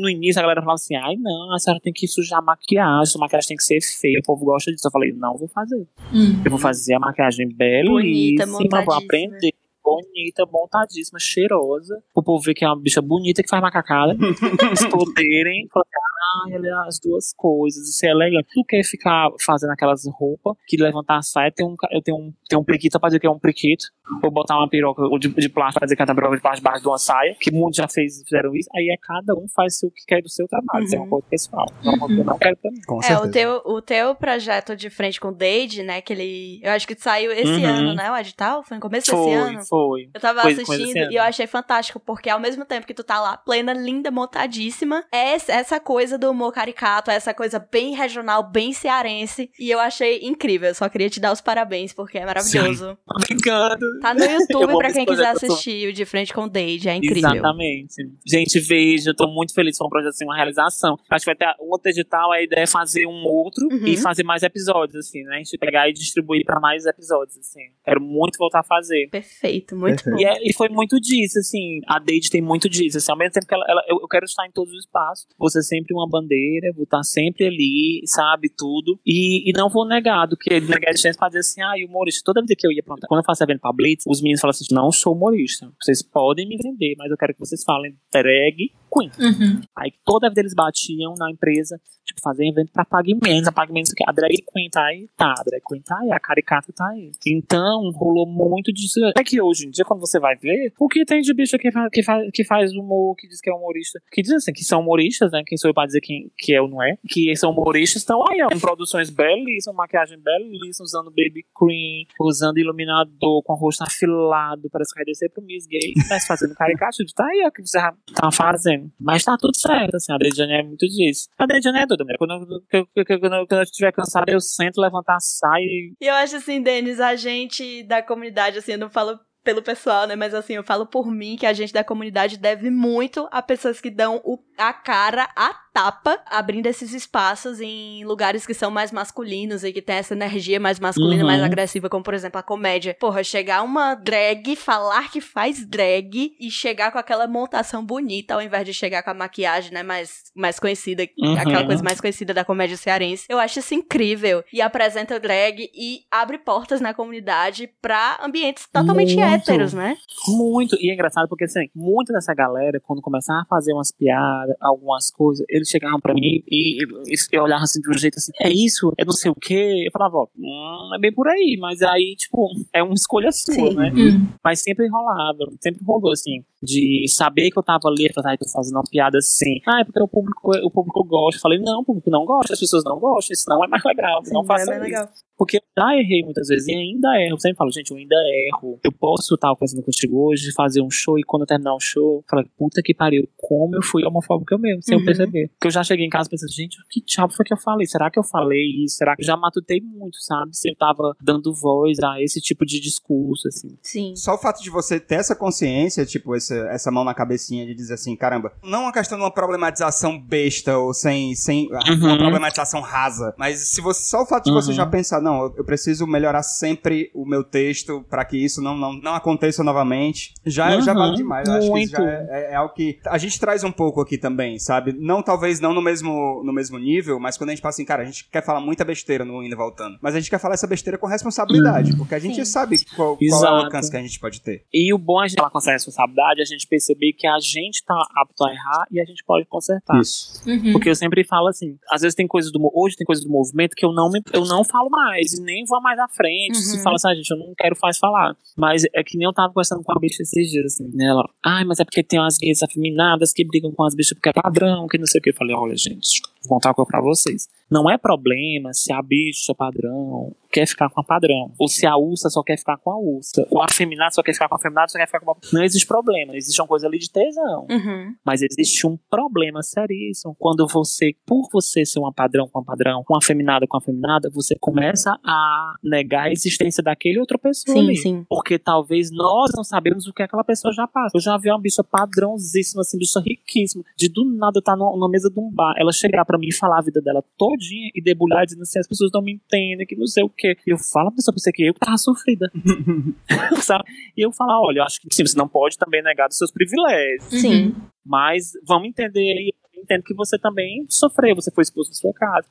no início a galera falava assim, ai não, a senhora tem que sujar a maquiagem, a maquiagem tem que ser feia, o povo gosta disso. Eu falei, não vou fazer. Hum. Eu vou fazer a maquiagem belíssima, vou montadíssima. aprender. Bonita, montadíssima, cheirosa. O povo vê que é uma bicha bonita que faz macacada. Eles [LAUGHS] poderem falar assim, ah, ela é as duas coisas, isso é elegante. Tu quer ficar fazendo aquelas roupas que levantar a saia, tem um, eu tenho um, tenho um priquito pra dizer que é um priquito. Vou botar uma piroca de, de plástico pra dizer que é uma piroca de plástico debaixo de uma saia, que muitos já fez, fizeram isso. Aí é cada um faz o que quer do seu trabalho. Isso é uma Uhum. coisa pessoal. Não é uma coisa que eu não quero pra mim. Com É, certeza. o teu, o teu projeto de frente com o Dade, né? Que ele. Eu acho que saiu esse Uhum. ano, né? O edital? Foi no começo desse Foi, ano? foi. Eu tava Coisa- assistindo assim, e eu né? achei fantástico, porque ao mesmo tempo que tu tá lá, plena, linda, montadíssima, é essa- coisa do humor caricato, é essa coisa bem regional, bem cearense. E eu achei incrível. Eu só queria te dar os parabéns, porque é maravilhoso. Obrigado. Tá no YouTube pra quem quiser assistir o De Frente com o Dade. É incrível. Exatamente. Gente, veja, eu tô muito feliz com o projeto, assim, uma realização. Acho que vai ter um outro edital, a ideia é fazer um outro Uhum. e fazer mais episódios, assim, né? A gente pegar e distribuir pra mais episódios, assim. Quero muito voltar a fazer. Perfeito, muito Perfeito. bom. E, é- e foi muito disso, assim. A Deide tem muito disso. Assim, ao mesmo tempo que ela, ela- eu, eu quero estar em todos os espaços. Vou ser sempre uma bandeira, vou estar sempre ali, sabe, tudo. E, e não vou negar do que negar a chance pra dizer assim, ah, humorista. Toda vida que eu ia pra quando eu faço evento pra Blitz, os meninos falam assim, não sou humorista. Vocês podem me vender, mas eu quero que vocês falem drag queen. Uhum. Aí toda vida eles batiam na empresa, tipo, fazer evento pra pagamentos, a pagamentos que a drag queen tá aí, tá, a drag queen tá aí, a caricata tá aí. Então, rolou muito disso. É que hoje em dia, quando você vai ver, o que tem de bicho que faz, que faz, que faz humor, que diz que é humorista, que diz assim, que são humoristas, né? Quem sou eu pra dizer quem, que é ou não é? Que são humoristas, estão aí, ó, em produções belíssimas, maquiagem belíssima, usando baby cream, usando iluminador com o rosto afilado, parece que vai descer pro Miss Gay, mas fazendo caricatura, tá aí, ó, que você tá fazendo. Mas tá tudo certo, assim, a Adriane é muito disso. A Adriane é doida, né? Quando, quando, quando, quando eu estiver cansado, eu sento, saia e. E eu acho assim, Denis, a gente da comunidade, assim, eu não falo pelo pessoal, né? Mas assim, eu falo por mim que a gente da comunidade deve muito a pessoas que dão o- a cara, a tapa, abrindo esses espaços em lugares que são mais masculinos e que tem essa energia mais masculina, Uhum. mais agressiva, como por exemplo a comédia. Porra, chegar uma drag, falar que faz drag e chegar com aquela montação bonita, ao invés de chegar com a maquiagem, né? Mais, mais conhecida, Uhum. aquela coisa mais conhecida da comédia cearense. Eu acho isso incrível. E apresenta drag e abre portas na comunidade pra ambientes totalmente Muito. héteros, né? Muito. E é engraçado porque, assim, muita dessa galera, quando começava a fazer umas piadas, algumas coisas, eles chegavam pra mim e, e, e olhavam assim de um jeito assim, é isso? É não sei o quê? Eu falava, ó, hum, é bem por aí, mas aí, tipo, é uma escolha sua, Sim. né? Hum. Mas sempre rolava, sempre rolou, assim, de saber que eu tava ali, eu falava, "Ai, tô fazendo uma piada assim. Ah, é porque o público, o público gosta. Eu falei, não, o público não gosta, as pessoas não gostam, isso não é mais legal, não Sim, faça é isso. legal. Porque eu já errei muitas vezes e ainda erro. Eu sempre falo, gente, eu ainda erro. Eu posso estar pensando contigo hoje, fazer um show e quando eu terminar o show, falar, puta que pariu, como eu fui homofóbico eu mesmo, sem Uhum. eu perceber. Porque eu já cheguei em casa pensando, gente, que diabo foi que eu falei? Será que eu falei isso? Será que eu já matutei muito, sabe? Se eu tava dando voz a esse tipo de discurso, assim. Sim. Só o fato de você ter essa consciência, tipo, essa, essa mão na cabecinha de dizer assim, caramba, não uma questão de uma problematização besta ou sem, sem uma Uhum. problematização rasa, mas se você, só o fato de você Uhum. já pensar, não, eu- preciso melhorar sempre o meu texto pra que isso não, não, não aconteça novamente, já, já Uhum, vale demais. Eu acho que isso já é, é- é algo que a gente traz um pouco aqui também, sabe? Não, talvez não no mesmo, no mesmo nível, mas quando a gente fala assim, cara, a gente quer falar muita besteira no Indo e Voltando, mas a gente quer falar essa besteira com responsabilidade, porque a gente Sim. sabe qual, qual é o alcance que a gente pode ter. E o bom é a gente falar com essa responsabilidade, a gente perceber que a gente tá apto a errar e a gente pode consertar. Isso. Uhum. Porque eu sempre falo assim, às vezes tem coisas do hoje tem coisas do movimento que eu não me, eu não falo mais, e nem vou mais à frente. Uhum. Se fala assim, ah, gente, eu não quero mais falar. Mas é que nem eu tava conversando com a bicha esses dias, assim, né? Ela, ai, mas é porque tem umas gays afeminadas que brigam com as bichas porque é padrão, que não sei o que. Eu falei, olha, gente, vou contar uma coisa pra vocês. Não é problema se a bicha padrão quer ficar com a padrão. Ou se a ursa só quer ficar com a ursa. Ou a afeminada só quer ficar com a afeminada, só quer ficar com a... Não existe problema. Existe uma coisa ali de tesão. Uhum. Mas existe um problema seríssimo quando você, por você ser uma padrão com uma padrão, uma afeminada com uma afeminada, você começa a negar a existência daquele outra pessoa Sim, ali. sim. Porque talvez nós não sabemos o que aquela pessoa já passa. Eu já vi uma bicha padrãozíssima, assim, bicha riquíssima, de do nada estar tá numa mesa de um bar, ela chegar pra mim e falar a vida dela todinha e debulhar dizendo assim, as pessoas não me entendem, que não sei o quê. E eu falo pra pessoa, você que eu tava sofrida. [LAUGHS] Sabe? E eu falo, olha, eu acho que sim, você não pode também negar dos seus privilégios. Sim. Mas vamos entender aí, eu entendo que você também sofreu, você foi expulso da sua casa.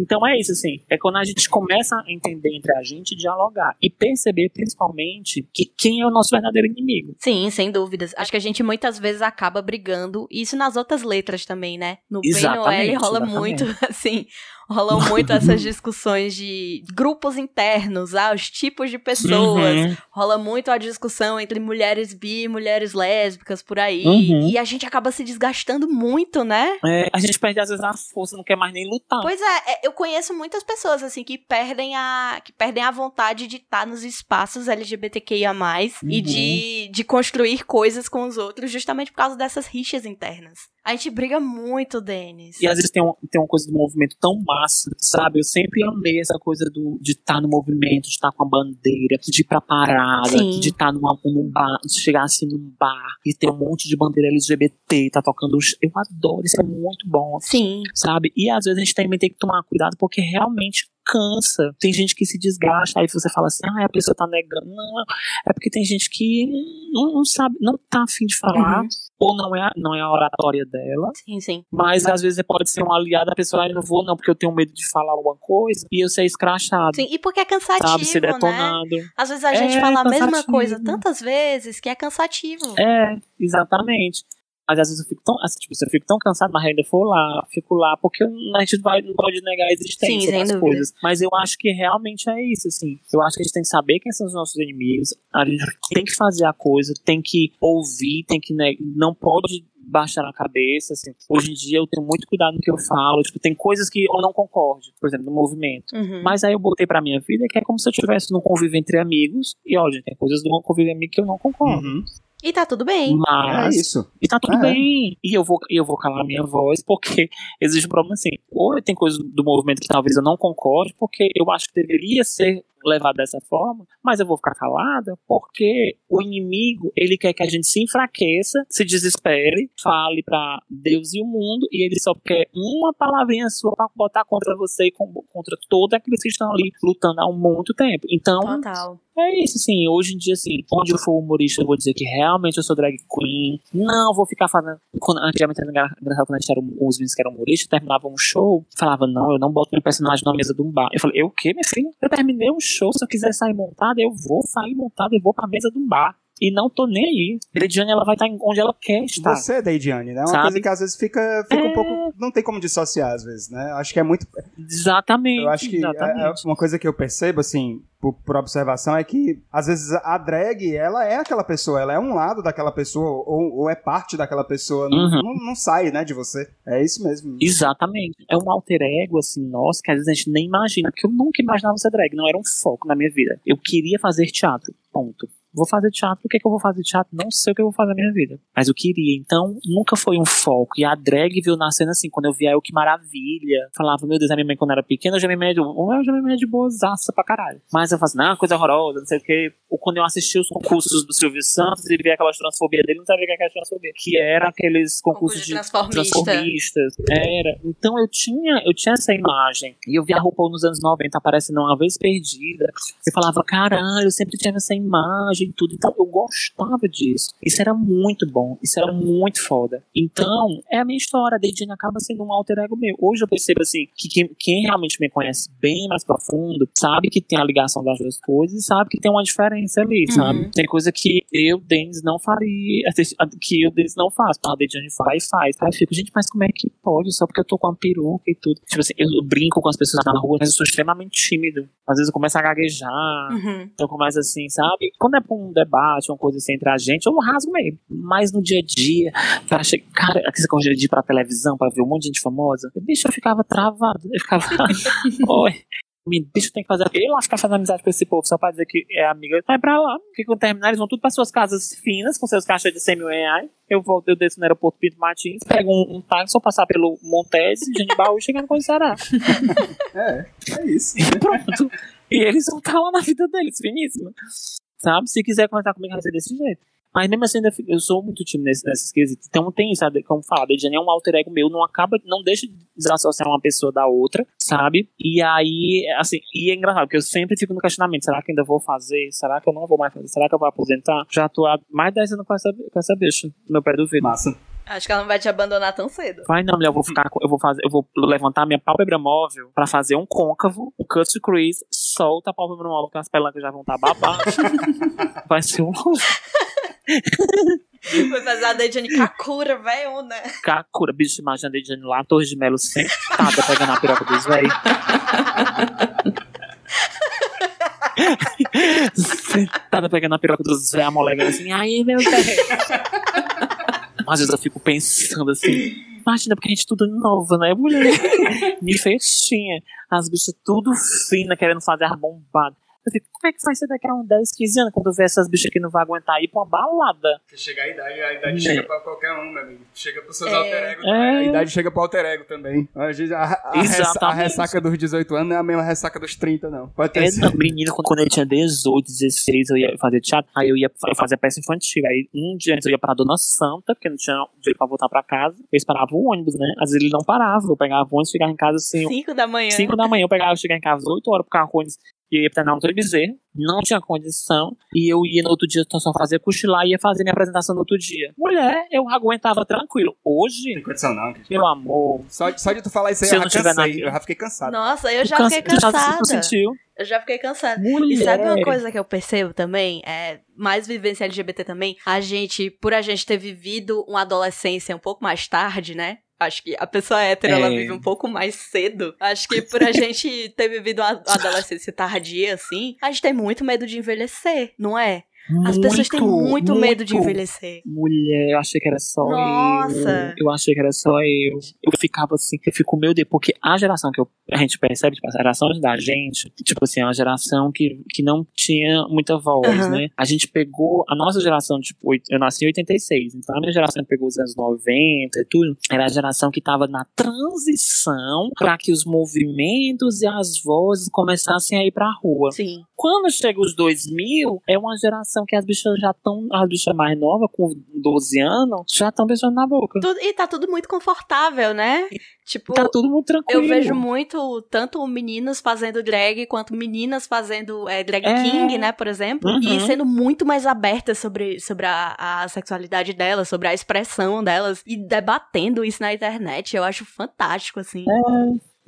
Então é isso, assim, é quando a gente começa a entender entre a gente, dialogar e perceber principalmente que quem é o nosso verdadeiro inimigo. Sim, sem dúvidas. Acho que a gente muitas vezes acaba brigando, e isso nas outras letras também, né? No B e no L rola exatamente. muito, [LAUGHS] assim, rolam [LAUGHS] muito essas discussões de grupos internos, ah, os tipos de pessoas. Uhum. Rola muito a discussão entre mulheres bi e mulheres lésbicas por aí. Uhum. E a gente acaba se desgastando muito, né? É, a gente perde às vezes a força, não quer mais nem lutar. Pois é, é, eu conheço muitas pessoas assim que perdem a que perdem a vontade de estar nos espaços LGBTQIA+, e Uhum. de, de construir coisas com os outros justamente por causa dessas rixas internas. A gente briga muito, Denis. E às vezes tem, um, tem uma coisa do movimento tão massa, sabe? Eu sempre amei essa coisa do, de estar no movimento, de estar com a bandeira, de ir pra parada, Sim. de estar numa, num bar, de chegar assim num bar e ter um monte de bandeira LGBT, tá tocando. os- Eu adoro, isso é muito bom. Sim, Sabe? E às vezes a gente também tem que tomar cuidado porque realmente cansa. Tem gente que se desgasta, aí você fala assim, ah, a pessoa tá negando. Não, é porque tem gente que não, não sabe, não tá afim de falar, Uhum. ou não é, a- não é a oratória dela. sim, sim. Mas às vezes pode ser um aliado, a pessoa, ah, eu não vou não, porque eu tenho medo de falar alguma coisa e eu ser escrachado. Sim, e porque é cansativo, Sabe, ser né? detonado. Às vezes a gente É, fala a mesma coisa tantas vezes que é cansativo. É, exatamente. Mas às vezes eu fico tão, assim, tipo, eu fico tão cansado, mas ainda vou lá, fico lá, porque a gente vai, não pode negar a existência Sim, das dúvida. coisas. Mas eu acho que realmente é isso, assim. Eu acho que a gente tem que saber quem são os nossos inimigos, a gente tem que fazer a coisa, tem que ouvir, tem que, né, não pode baixar na cabeça, assim. Hoje em dia eu tenho muito cuidado no que eu falo, tipo, tem coisas que eu não concordo, por exemplo, no movimento. Uhum. Mas aí eu botei pra minha vida que é como se eu estivesse num convívio entre amigos. E ó, gente, tem coisas do convívio amigo que eu não concordo. Uhum. E tá tudo bem. Mas. É isso. E tá tudo É. bem. E eu vou, e eu vou calar minha voz, porque existe um problema assim. Ou tem coisas do movimento que talvez eu não concorde, porque eu acho que deveria ser levado dessa forma, mas eu vou ficar calada porque o inimigo, ele quer que a gente se enfraqueça, se desespere, fale pra Deus e o mundo, e ele só quer uma palavrinha sua pra botar contra você e contra todos aqueles que estão ali lutando há muito tempo. Então, Total. é isso, assim, hoje em dia, assim, onde eu for humorista, eu vou dizer que realmente eu sou drag queen. Não vou ficar fazendo. Quando, antigamente era engra- engraçado quando a gente era os meninos que eram humoristas, terminava um show, falava, não, eu não boto meu personagem na mesa de um bar. Eu falei, eu o quê, minha filha? Eu terminei um show, se eu quiser sair montada, eu vou sair montada e vou pra mesa um bar. E não tô nem aí. Lidiane, ela vai estar onde ela quer estar. Você é Deidiane, né? É uma Sabe? coisa que às vezes fica, fica É. um pouco. Não tem como dissociar, às vezes, né? Acho que é muito. Exatamente. Eu acho que é- é exatamente. uma coisa que eu percebo, assim, por, por observação, é que às vezes a drag, ela é aquela pessoa, ela é um lado daquela pessoa, ou, ou é parte daquela pessoa, não, Uhum. não, não sai, né, de você. É isso mesmo. Exatamente. É um alter ego, assim, nossa, que às vezes a gente nem imagina. Porque eu nunca imaginava ser drag, não era um foco na minha vida. Eu queria fazer teatro, ponto. Vou fazer teatro, o que, é que eu vou fazer teatro? Não sei o que eu vou fazer na minha vida. Mas eu queria, então nunca foi um foco. E a drag veio nascendo assim, quando eu via eu, que maravilha. Falava, meu Deus, a minha mãe quando era pequena, eu já me media, eu já me media de boazaça pra caralho. Mas eu falava assim, não, coisa horrorosa, não sei o que. Ou quando eu assisti os concursos do Silvio Santos e via aquelas transfobia dele, não sabia o que era transfobia. Que era aqueles concursos Concurso de de transformista. transformistas. Era. Então eu tinha, eu tinha essa imagem. E eu via a RuPaul nos anos 90 aparecendo uma vez perdida. Eu falava, caralho, eu sempre tive essa imagem e tudo. Então eu gostava disso. Isso era muito bom. Isso era muito foda. Então, é a minha história. A Deidine acaba sendo um alter ego meu. Hoje eu percebo assim que quem, quem realmente me conhece bem mais profundo sabe que tem a ligação das duas coisas e sabe que tem uma diferença ali, sabe? Tem coisa que eu, Denis, não faria, que eu, Denis, não faço. A Deidine faz e faz. Aí eu fico, gente, mas como é que pode? Só porque eu tô com uma peruca e tudo. Tipo assim, eu brinco com as pessoas na rua, mas eu sou extremamente tímido. Às vezes eu começo a gaguejar. Uhum. Então, começa assim, sabe? Quando é pra um debate, uma coisa assim entre a gente, eu rasgo mesmo. Mas no dia a dia, pra che... cara, aqui você gosta de ir pra televisão pra ver um monte de gente famosa, bicho, eu ficava travado. Eu ficava, [LAUGHS] oi. Bicho tem que fazer. Eu lá ficar fazendo amizade com esse povo só pra dizer que é amiga. Vai pra lá. Porque quando terminar, eles vão tudo pra suas casas finas, com seus caixas de 100 mil reais. Eu volto, eu desço no aeroporto Pinto Martins, pego um, um táxi, só passar pelo Montese, de Baú e chegando com o Ceará. É, é isso. [LAUGHS] E pronto. E eles vão estar lá na vida deles, finíssima. Sabe? Se quiser conversar comigo, vai ser desse jeito. Mas mesmo assim, ainda eu sou muito tímido nesse, nesses quesitos. Então tem, sabe, como falar, Dejane é um alter ego meu, não acaba, não deixa de desassociar uma pessoa da outra, sabe? E aí, assim, e é engraçado, porque eu sempre fico no questionamento, será que ainda vou fazer? Será que eu não vou mais fazer? Será que eu vou aposentar? Já tô há mais de 10 anos com essa, com essa bicha, meu pé do vidro. Massa. Acho que ela não vai te abandonar tão cedo. Vai não, mulher, eu vou ficar, com- eu vou fazer, eu vou levantar minha pálpebra móvel pra fazer um côncavo, um cut crease, solta a pálpebra móvel, que as pelancas já vão estar babadas. [LAUGHS] Vai ser um Vai fazer a Dejane Kakura, velho, né? Kakura, bicho, imagina a Dejane lá, Torre de Melo sentada, pegando a piroca dos velhos. [LAUGHS] sentada pegando a piroca dos velhos, amolegando assim, aí meu velho. [LAUGHS] Vezes eu fico pensando assim, imagina, porque a gente tudo nova, né, mulher? [LAUGHS] Me festinha, as bichas tudo fina, querendo fazer ar bombado. Eu fico, como é que vai ser daqui a uns 10, 15 anos, quando ver essas bichas que não vão aguentar ir pra uma balada? Chega a idade, a idade É. chega pra qualquer um, meu amigo. Chega pros seus É. alter ego. É. A idade chega pro alter ego também. A, gente- a- a ressa- a ressaca dos 18 anos não é a mesma ressaca dos 30, não. Pode ter É, não, menino, quando, quando ele tinha 18, 16, eu ia fazer teatro, aí eu ia fa- fazer peça infantil. Aí um dia antes eu ia pra Dona Santa, porque não tinha dinheiro pra voltar pra casa. Eu esperava o ônibus, né? Às vezes ele não parava. Eu pegava o ônibus, ficava em casa assim, Cinco da manhã. 5 da manhã, eu pegava, eu chegava em casa às 8 horas pro carro ônibus. E ia pra Antônio Bezerra, não tinha condição, e eu ia no outro dia só fazer cochilar e ia fazer minha apresentação no outro dia. Mulher, eu aguentava tranquilo. Hoje, Tem condição, não. Kid. meu amor, Só, só de tu falar isso aí, Se eu eu já não tiver cansei. na- Eu já fiquei cansado. Nossa, eu já cansa- fiquei já cansada. sentiu. Eu já fiquei cansada. Mulher. E sabe uma coisa que eu percebo também? É, mais vivência LGBT também, a gente, por a gente ter vivido uma adolescência um pouco mais tarde, né? Acho que a pessoa hétero, ela É. vive um pouco mais cedo. Acho que por a [LAUGHS] gente ter vivido uma adolescência tardia, assim, a gente tem muito medo de envelhecer, não é? As pessoas têm muito, medo de envelhecer. Mulher, eu achei que era só Nossa. eu. Eu achei que era só eu. Eu ficava assim, eu fico, meu Deus, porque a geração que eu- a gente percebe, tipo, a geração da gente, tipo assim, é uma geração que, que não tinha muita voz, Aham. né? A gente pegou, a nossa geração, tipo, eu nasci em 86, então a minha geração que pegou os anos 90 e tudo, era a geração que tava na transição para que os movimentos e as vozes começassem a ir pra rua. Sim. Quando chega os 2000, é uma geração que as bichas já estão, as bichas mais novas, com 12 anos, já estão beijando na boca. Tudo- e tá tudo muito confortável, né? Tipo, Tá tudo muito tranquilo. eu vejo muito tanto meninos fazendo drag quanto meninas fazendo é, drag É. king, né, por exemplo, Uhum. e sendo muito mais abertas sobre, sobre a, a sexualidade delas, sobre a expressão delas e debatendo isso na internet. Eu acho fantástico, assim.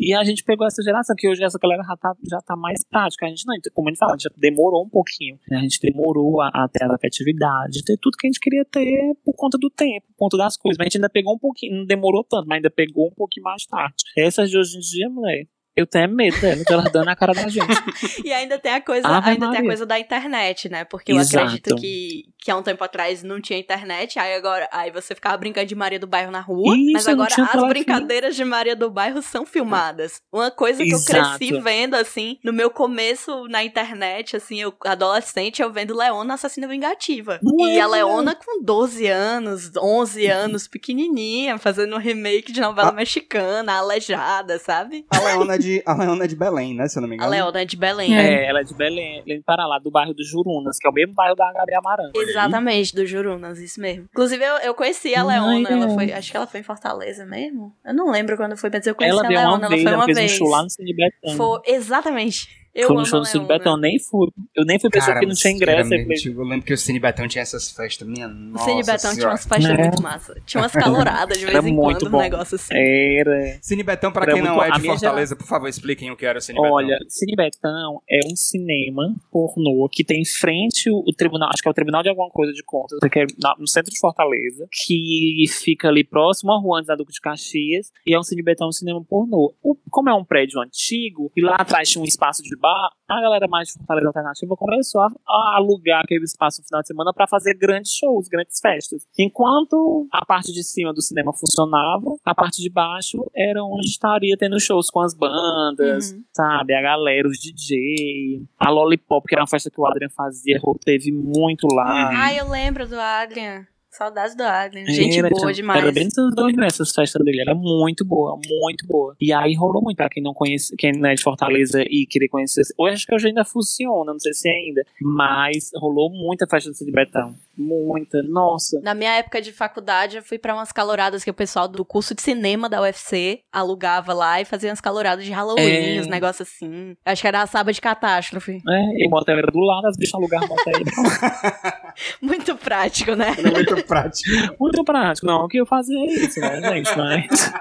E a gente pegou essa geração, que hoje essa galera já tá, já tá mais prática. A gente não, como a gente fala, a gente já demorou um pouquinho. né? A gente demorou a, a ter a afetividade, ter tudo que a gente queria ter por conta do tempo, por conta das coisas. Mas a gente ainda pegou um pouquinho, não demorou tanto, mas ainda pegou um pouquinho mais tarde. Essas de hoje em dia, mulher, eu tenho medo dela, elas dando na cara da gente. [LAUGHS] E ainda tem a coisa, Ave ainda tem a coisa da internet, né? Porque eu Exato. acredito que, que há um tempo atrás não tinha internet, aí agora aí você ficava brincando de Maria do Bairro na rua, Isso, mas agora as brincadeiras de Maria do Bairro são filmadas. Uma coisa que eu Exato. cresci vendo assim, no meu começo na internet, assim, eu adolescente, eu vendo Leona Assassina Vingativa. E a Leona com 12 anos, 11 anos, pequenininha, fazendo um remake de novela Ah. mexicana, aleijada, sabe? A Leona de, a Leona de Belém, né? Se eu não me A engano. Leona é de Belém. É, ela é de Belém, ela é de Pará, lá do bairro do Jurunas, que é o mesmo bairro da Gabi Amarante. Exatamente, do Jurunas, isso mesmo. Inclusive, eu, eu conheci a Ai, Leona, ela é. foi, acho que ela foi em Fortaleza mesmo. Eu não lembro quando foi, mas eu conheci Ela a Leona, uma ela vez, foi ela uma fez vez. um show lá no Cine Betânia. Foi, exatamente. Eu Foi amo no show do Cine. Betão, eu nem fui. Eu nem fui pessoa que não tinha ingresso. Eu falei. Eu lembro que o Cine Betão tinha essas festas, minha O nossa Cine Betão tinha senhora. umas festas É. muito massa. Tinha umas caloradas de vez Era em muito quando, um bom. negócio assim. era. Cine Betão, pra Era quem não é a de minha Fortaleza, por favor, expliquem o que era o Cine Betão. Olha, Cine Betão é um cinema pornô que tem em frente o, o tribunal, acho que é o tribunal de alguma coisa de contas, que é no centro de Fortaleza, que fica ali próximo à rua antes da Duque de Caxias, e é um Cine Betão, um cinema pornô. O- como é um prédio antigo, e lá atrás tinha um espaço de a galera mais de Fortaleza Alternativa começou a, a alugar aquele espaço no final de semana para fazer grandes shows, grandes festas. Enquanto a parte de cima do cinema funcionava, a parte de baixo era onde estaria tendo shows com as bandas, Uhum. sabe? A galera, os DJ, a Lollipop, que era uma festa que o Adrian fazia, teve muito lá. Ai, eu lembro do Adrian. Saudades do Adrian. Gente Era, boa tinha- demais. Era bem dos dois nessas festas dele. Era muito boa, muito boa. E aí rolou muito pra quem não conhece, quem não é de Fortaleza e querer conhecer. Hoje acho que hoje ainda funciona, não sei se ainda. Mas rolou muita festa do Cid Betão. Muita. Nossa. Na minha época de faculdade, eu fui pra umas caloradas que o pessoal do curso de cinema da UFC alugava lá e fazia umas caloradas de Halloween, É. uns negócios assim. Acho que era a sábado de catástrofe. É, e o motel era do lado, as bichas alugavam o motel. [LAUGHS] Muito prático, né? Era muito prático. Muito prático. Não, o que eu fazia é isso, né, gente? Mas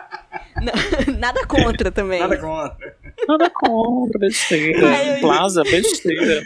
[LAUGHS] Nada contra também. Nada contra. nada contra, besteira. Ai, eu- Plaza, besteira.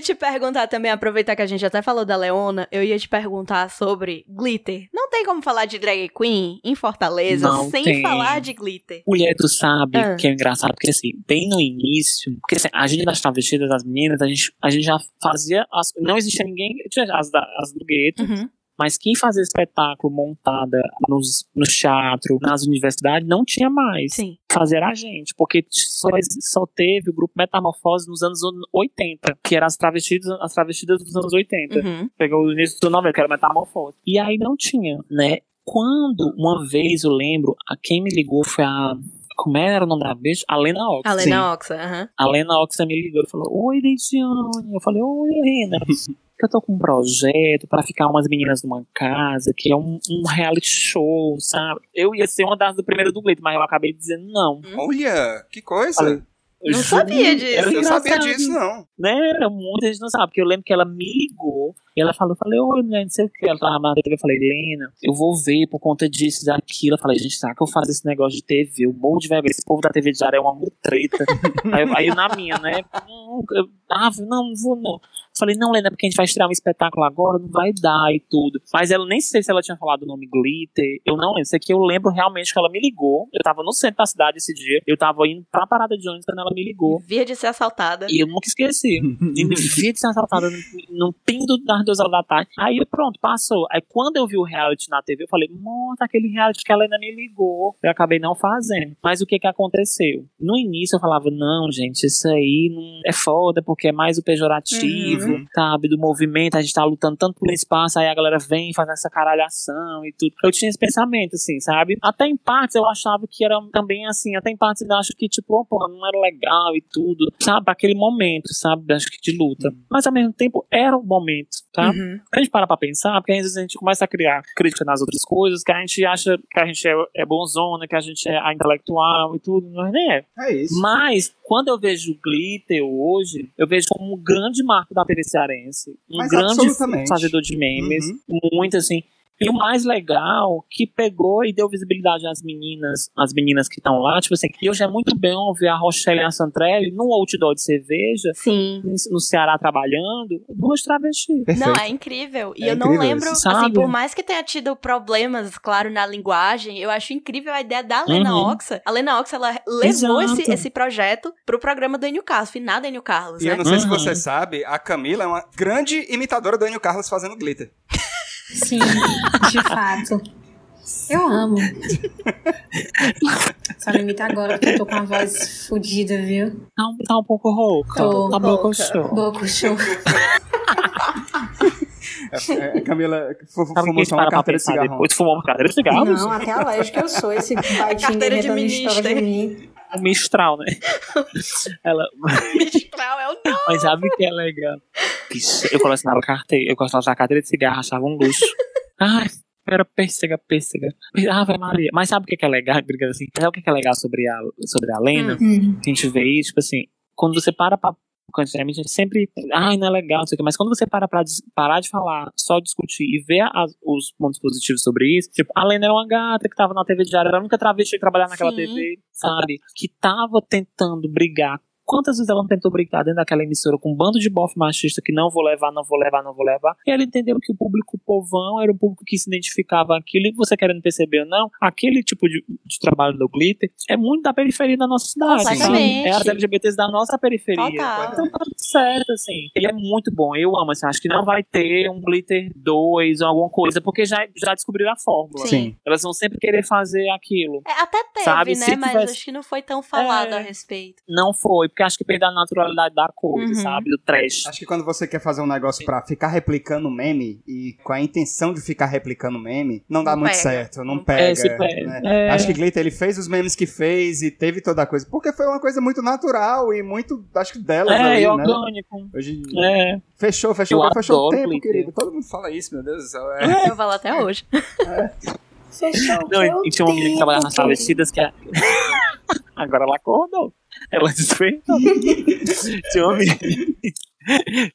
Ia te perguntar também, aproveitar que a gente até falou da Leona, eu ia te perguntar sobre glitter. Não tem como falar de drag queen em Fortaleza Não sem tem. falar de glitter. Mulher, tu sabe Ah. que é engraçado, porque assim, bem no início, porque assim, a gente das travestidas, das meninas, a gente, a gente já fazia. As, não existia ninguém, as, da- as do gueto, Uhum. Mas quem fazia espetáculo montada nos, no teatro, nas universidades, não tinha mais. Sim. Fazer a gente, porque só, só teve o grupo Metamorfose nos anos 80, que eram as travestidas, as travestidas dos anos 80 Uhum. pegou o início do 90, que era Metamorfose. E aí não tinha, né? Quando, uma vez eu lembro, a quem me ligou foi a. Como era o nome da bicha? A Lena Ox. A Sim. Lena Oxa, aham. A Lena Ox me ligou e falou: Oi, Deidiane. Eu falei: Oi, Lena. [LAUGHS] Que eu tô com um projeto pra ficar umas meninas numa casa, que é um, um reality show, sabe? Eu ia ser uma das do primeiro do Glitter, mas eu acabei dizendo não. Olha, que coisa. Falei, Não Juro, sabia disso. eu não sabia disso, não. né? Era muita gente não sabe, porque eu lembro que ela me ligou e ela falou, eu falei, oi, mulher, não sei o que. Ela tava na TV, eu falei, Helena, eu vou ver por conta disso e daquilo. Eu falei, gente, será que eu faço esse negócio de TV? Eu morro de vergonha. Esse povo da TV diária é uma mutreta. [LAUGHS] aí, eu- aí eu na minha, né? Hum, não, eu, ah, não, não vou não. Falei, não, Lena, porque a gente vai estrear um espetáculo agora, não vai dar e tudo. Mas ela nem sei se ela tinha falado o nome Glitter. Eu não lembro. Isso aqui eu lembro realmente que ela me ligou. Eu tava no centro da cidade esse dia. Eu tava indo pra parada de ônibus quando ela me ligou. Via de ser assaltada. E eu nunca esqueci. E me vi de ser assaltada no, no pingo das duas horas da tarde. Aí pronto, passou. Aí quando eu vi o reality na TV, eu falei, monta aquele reality que ela ainda me ligou. Eu acabei não fazendo. Mas o que que aconteceu? No início eu falava, não, gente, isso aí não é foda, porque é mais o pejorativo, sabe? Do movimento, a gente tá lutando tanto por espaço, aí a galera vem faz essa caralhação e tudo. Eu tinha esse pensamento, assim, sabe? Até em partes eu achava que era também assim, até em partes eu acho que, tipo, pô, não era legal e tudo, sabe? Aquele momento, sabe? Acho que de luta. Mas ao mesmo tempo era o momento, tá? Uhum. A gente para pra pensar, porque às vezes a gente começa a criar crítica nas outras coisas, que a gente acha que a gente é, é bonzona, que a gente é a intelectual e tudo, mas nem é. É isso. Mas, quando eu vejo o Glitter hoje, eu vejo como um grande marco da TV cearense. Um Mas grande fazedor de memes. Muito assim. E o mais legal, que pegou e deu visibilidade às meninas, às meninas que estão lá, tipo assim, e hoje é muito bom ver a Rochelle e a Santrelli num outdoor de cerveja, Sim. no Ceará trabalhando, duas travestis. Perfeito. Não, é incrível. E É eu não incrível lembro, isso. assim, por mais que tenha tido problemas, claro, na linguagem, eu acho incrível a ideia da Lena Uhum. Oxa. A Lena Oxa, ela levou Exato. esse, esse projeto pro programa do Enio Carlos, finado Enio Carlos, E eu né? não sei se Uhum. você sabe, a Camila é uma grande imitadora do Enio Carlos fazendo glitter. Sim, de fato. Eu amo. Só não imita agora porque eu tô com a voz fodida, viu? Tá um, tá um pouco rouca. Tô tá um pouco rouca. show. Boca show. É, é, Camila que a fumou só uma carteira de pensar cigarro. depois? Tu fumou uma cadeira de cigarros? Não, até alérgica eu sou. Esse [LAUGHS] baitinho Carteira de história de ministro. mim. Um Mistral, né? [LAUGHS] Ela... Mistral é o nome. Mas sabe o que é legal? Eu colecionava carteira, eu colecionava carteira de cigarro, achava um luxo. [LAUGHS] Ai, era pêssega, pêssega. Ave Maria. Mas sabe o que que é legal? Brincando assim, sabe o que que é legal sobre a, sobre a Lena? Hum. A gente vê isso, tipo assim, quando você para pra. Antigamente a gente sempre. Ai, não é legal, não sei o que. Mas quando você para pra parar de falar, só discutir e ver as- os pontos positivos sobre isso, tipo, a Lena era uma gata que tava na TV diária, era a única travesti que trabalhava naquela Sim. TV, sabe? Que tava tentando brigar. Quantas vezes ela não tentou brigar dentro daquela emissora com um bando de bofe machista que não vou levar, não vou levar, não vou levar? E ela entendeu que o público povão era o público que se identificava aquilo, e você querendo perceber ou não, aquele tipo de, de trabalho do glitter é muito da periferia da nossa cidade. sabe? Completamente. É as LGBTs da nossa periferia. Total. Então tá tudo certo, assim. Ele é muito bom. Eu amo, assim. Acho que não vai ter um Glitter 2 ou alguma coisa, porque já, já descobriram a fórmula. Sim. Elas vão sempre querer fazer aquilo. É, até teve, Sabe, né? se Mas tivesse- acho que não foi tão falado É. a respeito. Não foi, porque acho que perdeu a naturalidade da coisa, Uhum. sabe? Do trash. Acho que quando você quer fazer um negócio pra ficar replicando meme e com a intenção de ficar replicando meme, não dá Não muito pega. certo, não Não pega. É, se pega. né? É. Acho que Glitter ele fez os memes que fez e teve toda a coisa, porque foi uma coisa muito natural e muito, acho que delas É, ali, e né? orgânico. Hoje É. fechou, fechou, Eu fechou o tempo, Glitter. querido. Todo mundo fala isso, meu Deus do céu. É. Eu falo até hoje. Não, e- e tinha uma menina que trabalhava nas travestidas que é. [LAUGHS] Agora ela acordou. Ela despertou. tinha uma menina.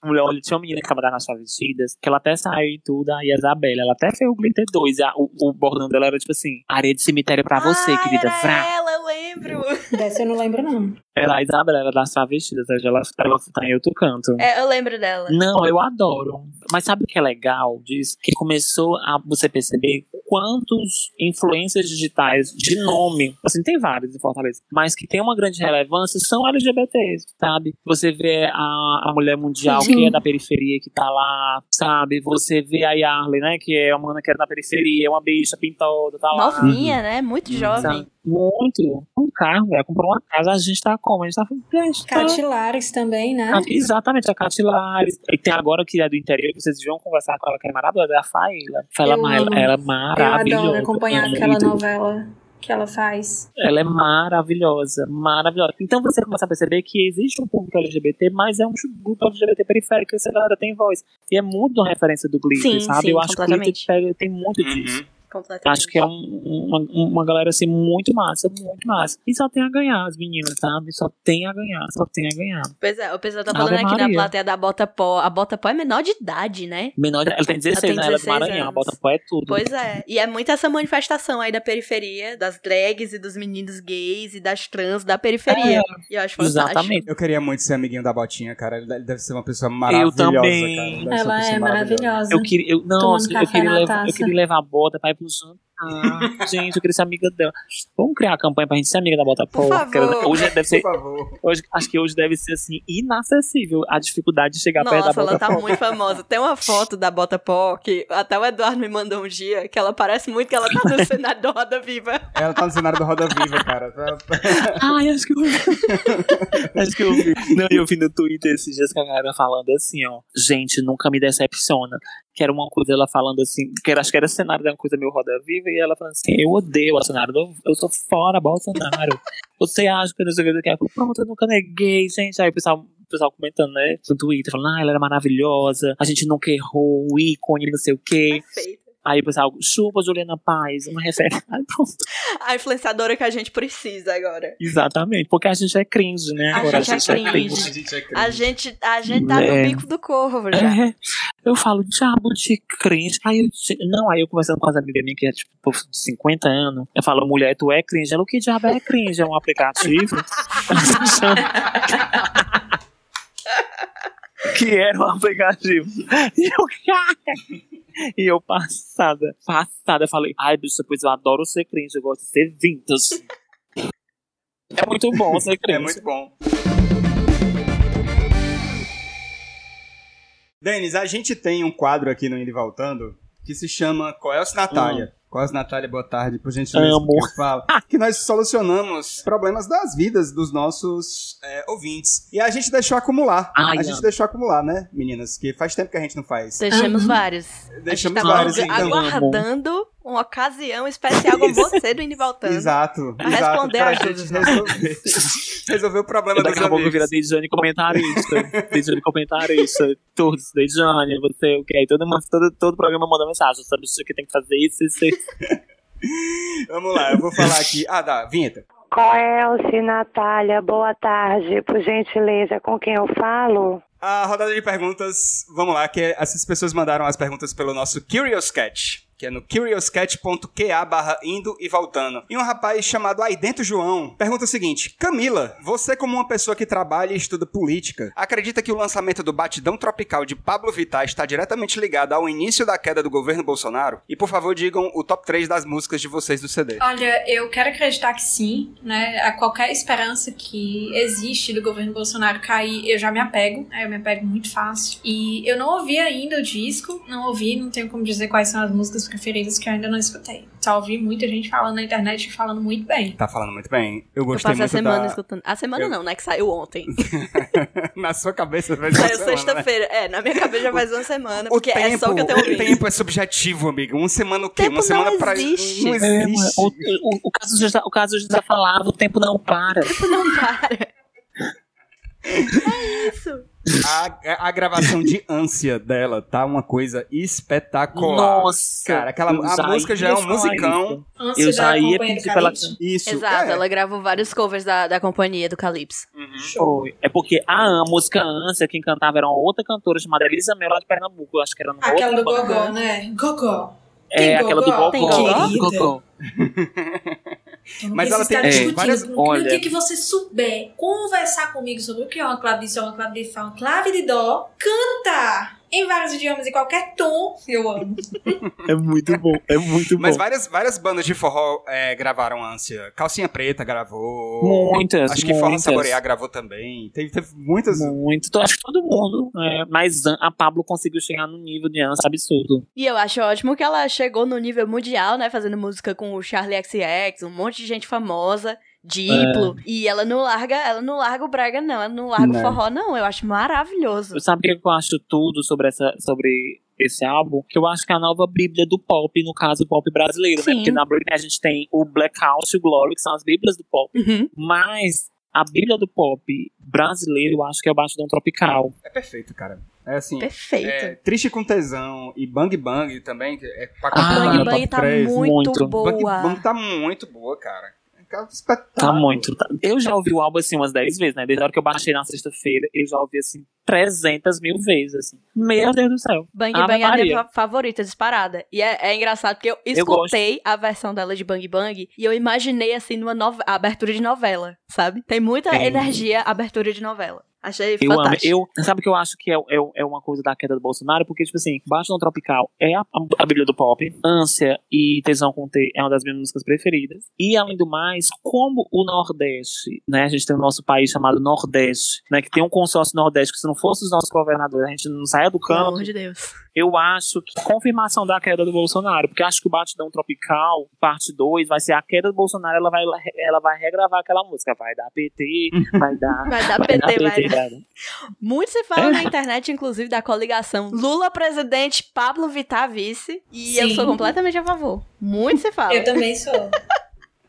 Mulher, olha, tinha uma menina que trabalhava nas travestidas, que ela até saiu e tudo, a Isabela, ela até fez o Glitter 2. a- o, o bordão dela era tipo assim: areia de cemitério pra você, Ah, querida. Vrá. ela, lembro. Dessa eu não lembro, não. Era a Isabela, era das travestidas, hoje ela, ela tá em outro canto. É, eu lembro dela. Não, eu adoro. Mas sabe o que é legal disso? Que começou a você perceber quantos influências digitais de nome, assim, tem vários em Fortaleza, mas que tem uma grande relevância são LGBTs, sabe? Você vê a, a mulher mundial Sim. que é da periferia, que tá lá, sabe? Você vê a Yarley, né? Que é uma mana que era da periferia, é uma bicha pintoda, tá lá. Novinha, né? Muito jovem. Sabe? Muito. Um carro, ela comprou uma casa, a gente tá como? A gente tá gente, tá- Catilares também, né? a- Exatamente, a Catilares. E tem agora que é do interior, que vocês vão conversar com ela, que é maravilhosa, é a Faíla. Ela, Eu ela, é Eu maravilhosa. adoro acompanhar é aquela muito- novela que ela faz. Ela é maravilhosa, maravilhosa. Então você começa a perceber que existe um público LGBT, mas é um grupo LGBT periférico, que essa galera tem voz. E é muito uma referência do Glitter, sabe? sim, Eu acho que o Glitter tem muito disso. Uhum. Completamente. Acho que é um- uma, uma galera assim muito massa, muito massa. E só tem a ganhar, as meninas, sabe? Só tem a ganhar, só tem a ganhar. Pois é, o pessoal tá Ave falando aqui na plateia da Bota Pó. A Bota Pó é menor de idade, né? Menor, ela tem 16, tem né? Ela é do 16 Maranhão, a anos. Botapó é tudo. Pois é. E é muito essa manifestação aí da periferia, das drags e dos meninos gays e das trans da periferia. E eu acho fantástico. Exatamente. Eu queria muito ser amiguinho da Botinha, cara. Ele deve ser uma pessoa maravilhosa, também. ser uma Ela é maravilhosa. Eu queria, eu, não, eu queria, levar, eu queria levar a bota pra ir pro jantar. gente, eu queria ser amiga dela. Vamos criar uma campanha pra gente ser amiga da bota Por Pó. favor. Hoje deve ser, Por favor. hoje, acho que hoje deve ser assim, inacessível a dificuldade de chegar perto da Nossa, ela tá muito famosa. Tem uma foto da Bota Pó que até o Eduardo me mandou um dia, que ela parece muito que ela tá no [LAUGHS] cenário do Roda Viva. Ela tá no cenário do Roda Viva, cara. Tá- [LAUGHS] Ai, acho que eu [LAUGHS] Acho que eu vi. Não, eu vi no Twitter esses dias que a galera falando assim, ó. Gente, nunca me decepciona. Que era uma coisa ela falando assim, que era, acho que era cenário de uma coisa meio roda viva, e ela falando assim, eu odeio Bolsonaro, eu, sou fora Bolsonaro. Você acha que eu não sei o que, quero? Pronto, eu nunca neguei, gente. Aí o pessoal, o pessoal comentando, né, no Twitter, falando, ah, ela era maravilhosa, a gente nunca errou, o ícone, não sei o quê. Perfeito. Aí o pessoal, chupa Juliana Paz, uma referência. Aí pronto. A influenciadora que a gente precisa agora. Exatamente, porque a gente é cringe, né? A Agora gente é cringe. A gente é cringe. A gente, a gente tá É. no bico do corvo já. É, eu falo, diabo de cringe. Aí eu, não, aí eu conversando com as amigas minhas que é tipo de 50 anos, eu falo, mulher, tu é cringe. Ela, o que diabo é cringe? É um aplicativo? [LAUGHS] que era um aplicativo. E eu, [LAUGHS] e eu passada, passada, falei, ai, bicho, pois eu adoro ser cringe, eu gosto de ser vintage. É muito bom [LAUGHS] ser cringe. É muito bom. Denis, a gente tem um quadro aqui no Indo e Voltando que se chama Coelce Natália. Coelce Natália, boa tarde, por gentileza. Amo. porque Fala. Que nós solucionamos problemas das vidas dos nossos é, ouvintes. E a gente deixou acumular. Ai, a gente deixou acumular, né, meninas? Que faz tempo que a gente não faz. Deixamos vários. Deixamos a gente tava vários, então. aguardando uma ocasião especial com [LAUGHS] você do Indo Voltando. Exato, Pra exato. responder pra às gente resolver, [LAUGHS] resolver o problema Eu dos daqui a pouco a amigos. Deidjane comentarista. Deidjane comentarista. Todos, Deidjane, você, o que? Aí todo, mundo- todo, todo programa manda mensagem. Sabe isso que tem que fazer isso, isso, isso. [LAUGHS] Vamos lá, eu vou falar aqui. Ah, dá, vinheta. Coelce, Natália, boa tarde. Por gentileza, com quem eu falo? A rodada de perguntas, vamos lá, que é- essas pessoas mandaram as perguntas pelo nosso Curious Cat, que é no curiouscat.ca barra indo e voltando. E um rapaz chamado Aidento João pergunta o seguinte, Camila, você como uma pessoa que trabalha e estuda política, acredita que o lançamento do Batidão Tropical de Pablo Vittar está diretamente ligado ao início da queda do governo Bolsonaro? E por favor digam o top 3 das músicas de vocês do CD. Olha, eu quero acreditar que sim, né? A qualquer esperança que existe do governo Bolsonaro cair, eu já me apego, né? eu me apego muito fácil. E eu não ouvi ainda o disco, não ouvi, não tenho como dizer quais são as músicas preferidas que eu ainda não escutei. Só ouvi muita gente falando na internet e falando muito bem. Tá falando muito bem. Eu Eu gostei passei a muito semana da... escutando. A semana Eu- não, né? Que saiu ontem. [LAUGHS] Na sua cabeça faz uma Saiu semana, né? sexta-feira. É, na minha cabeça já faz uma semana. O Porque tempo, é só o que eu tenho o ouvido. tempo é subjetivo, amigo. Uma semana o quê? Tempo Uma semana não pra. existe. Não É, existe. o, o, o caso já, o caso já falava, o tempo não para. Não para. [LAUGHS] É isso. A, a gravação de ânsia dela tá uma coisa espetacular. Nossa, Cara, aquela, a música já é um musicão. Eu já ia pedir pra ela. Isso. Exato, é. ela gravou vários covers da, da companhia do Calypso. Foi. É porque a, a música Ânsia, quem cantava era uma outra cantora chamada Elisa Mel lá de Pernambuco. Eu acho que era numa Aquela outra do. Gogó, né? Gogó. É, Tem aquela do gogó? Gogó. Tem gogó? do Gogó. [LAUGHS] Mas ela tem- é, várias- olha- no dia que você souber conversar comigo sobre o que é uma clave de sol, uma clave de fá, uma clave de dó, canta em vários idiomas, em qualquer tom, eu amo. É muito bom, é muito Mas bom. várias, várias bandas de forró é, gravaram ânsia. Calcinha Preta gravou. Muitas, Acho que Forró. Saborear gravou também. Teve, teve muitas. Muito. Então, acho que todo mundo. É, mas a Pablo conseguiu chegar no nível de Ansa absurdo. E eu acho ótimo que ela chegou no nível mundial, né? Fazendo música com o Charlie XX, um monte de gente famosa, Diplo. E ela não larga, ela não larga o Braga, não. Ela não larga Não. o forró, não. Eu acho maravilhoso. Sabe o que eu acho tudo sobre, essa, sobre esse álbum? Que eu acho que é a nova bíblia do pop, no caso, o pop brasileiro, Sim. né? Porque na Britney a gente tem o Blackout e o Glory, que são as bíblias do pop. Uhum. Mas a bíblia do pop brasileiro, eu acho que é o Batidão Tropical. É perfeito, cara. É assim. Perfeito. É, Triste com Tesão e Bang Bang também. que É pra Ah, Bang Bang tá 3. muito, muito. boa. Bang Bang tá muito boa, cara. É um Tá espetáculo. muito. tá- Eu já ouvi o álbum assim umas 10 vezes, né? Desde a hora que eu baixei na sexta-feira, eu já ouvi assim 300 mil vezes, assim. Meu Deus do céu. Bang Ave Bang é a minha fa- favorita, disparada. E é, é engraçado porque eu escutei a versão dela de Bang Bang e eu imaginei assim numa nove- a abertura de novela, sabe? Tem muita Tem. energia abertura de novela. Achei Eu amo. fantástico. Eu, sabe o que eu acho que é, é, é uma coisa da queda do Bolsonaro? Porque, tipo assim, Baixo no Tropical é a, a, Bíblia do Pop. Ânsia e Tesão com T é uma das minhas músicas preferidas. E, além do mais, como o Nordeste, né? A gente tem o nosso país chamado Nordeste, né? Que tem um consórcio Nordeste que se não fosse os nossos governadores, a gente não saia do Pelo campo. amor de Deus. Eu acho que confirmação da queda do Bolsonaro, porque acho que o Batidão Tropical, parte 2, vai ser a queda do Bolsonaro, ela vai, ela vai regravar aquela música. Vai dar PT, [LAUGHS] vai dar. Vai dar vai PT, dar vai. PT, vai dar. [LAUGHS] Muito se fala É. na internet, inclusive, da coligação Lula presidente, Pablo Vittar vice. E eu Sim. sou completamente a favor. Muito se fala. Eu também sou. [LAUGHS]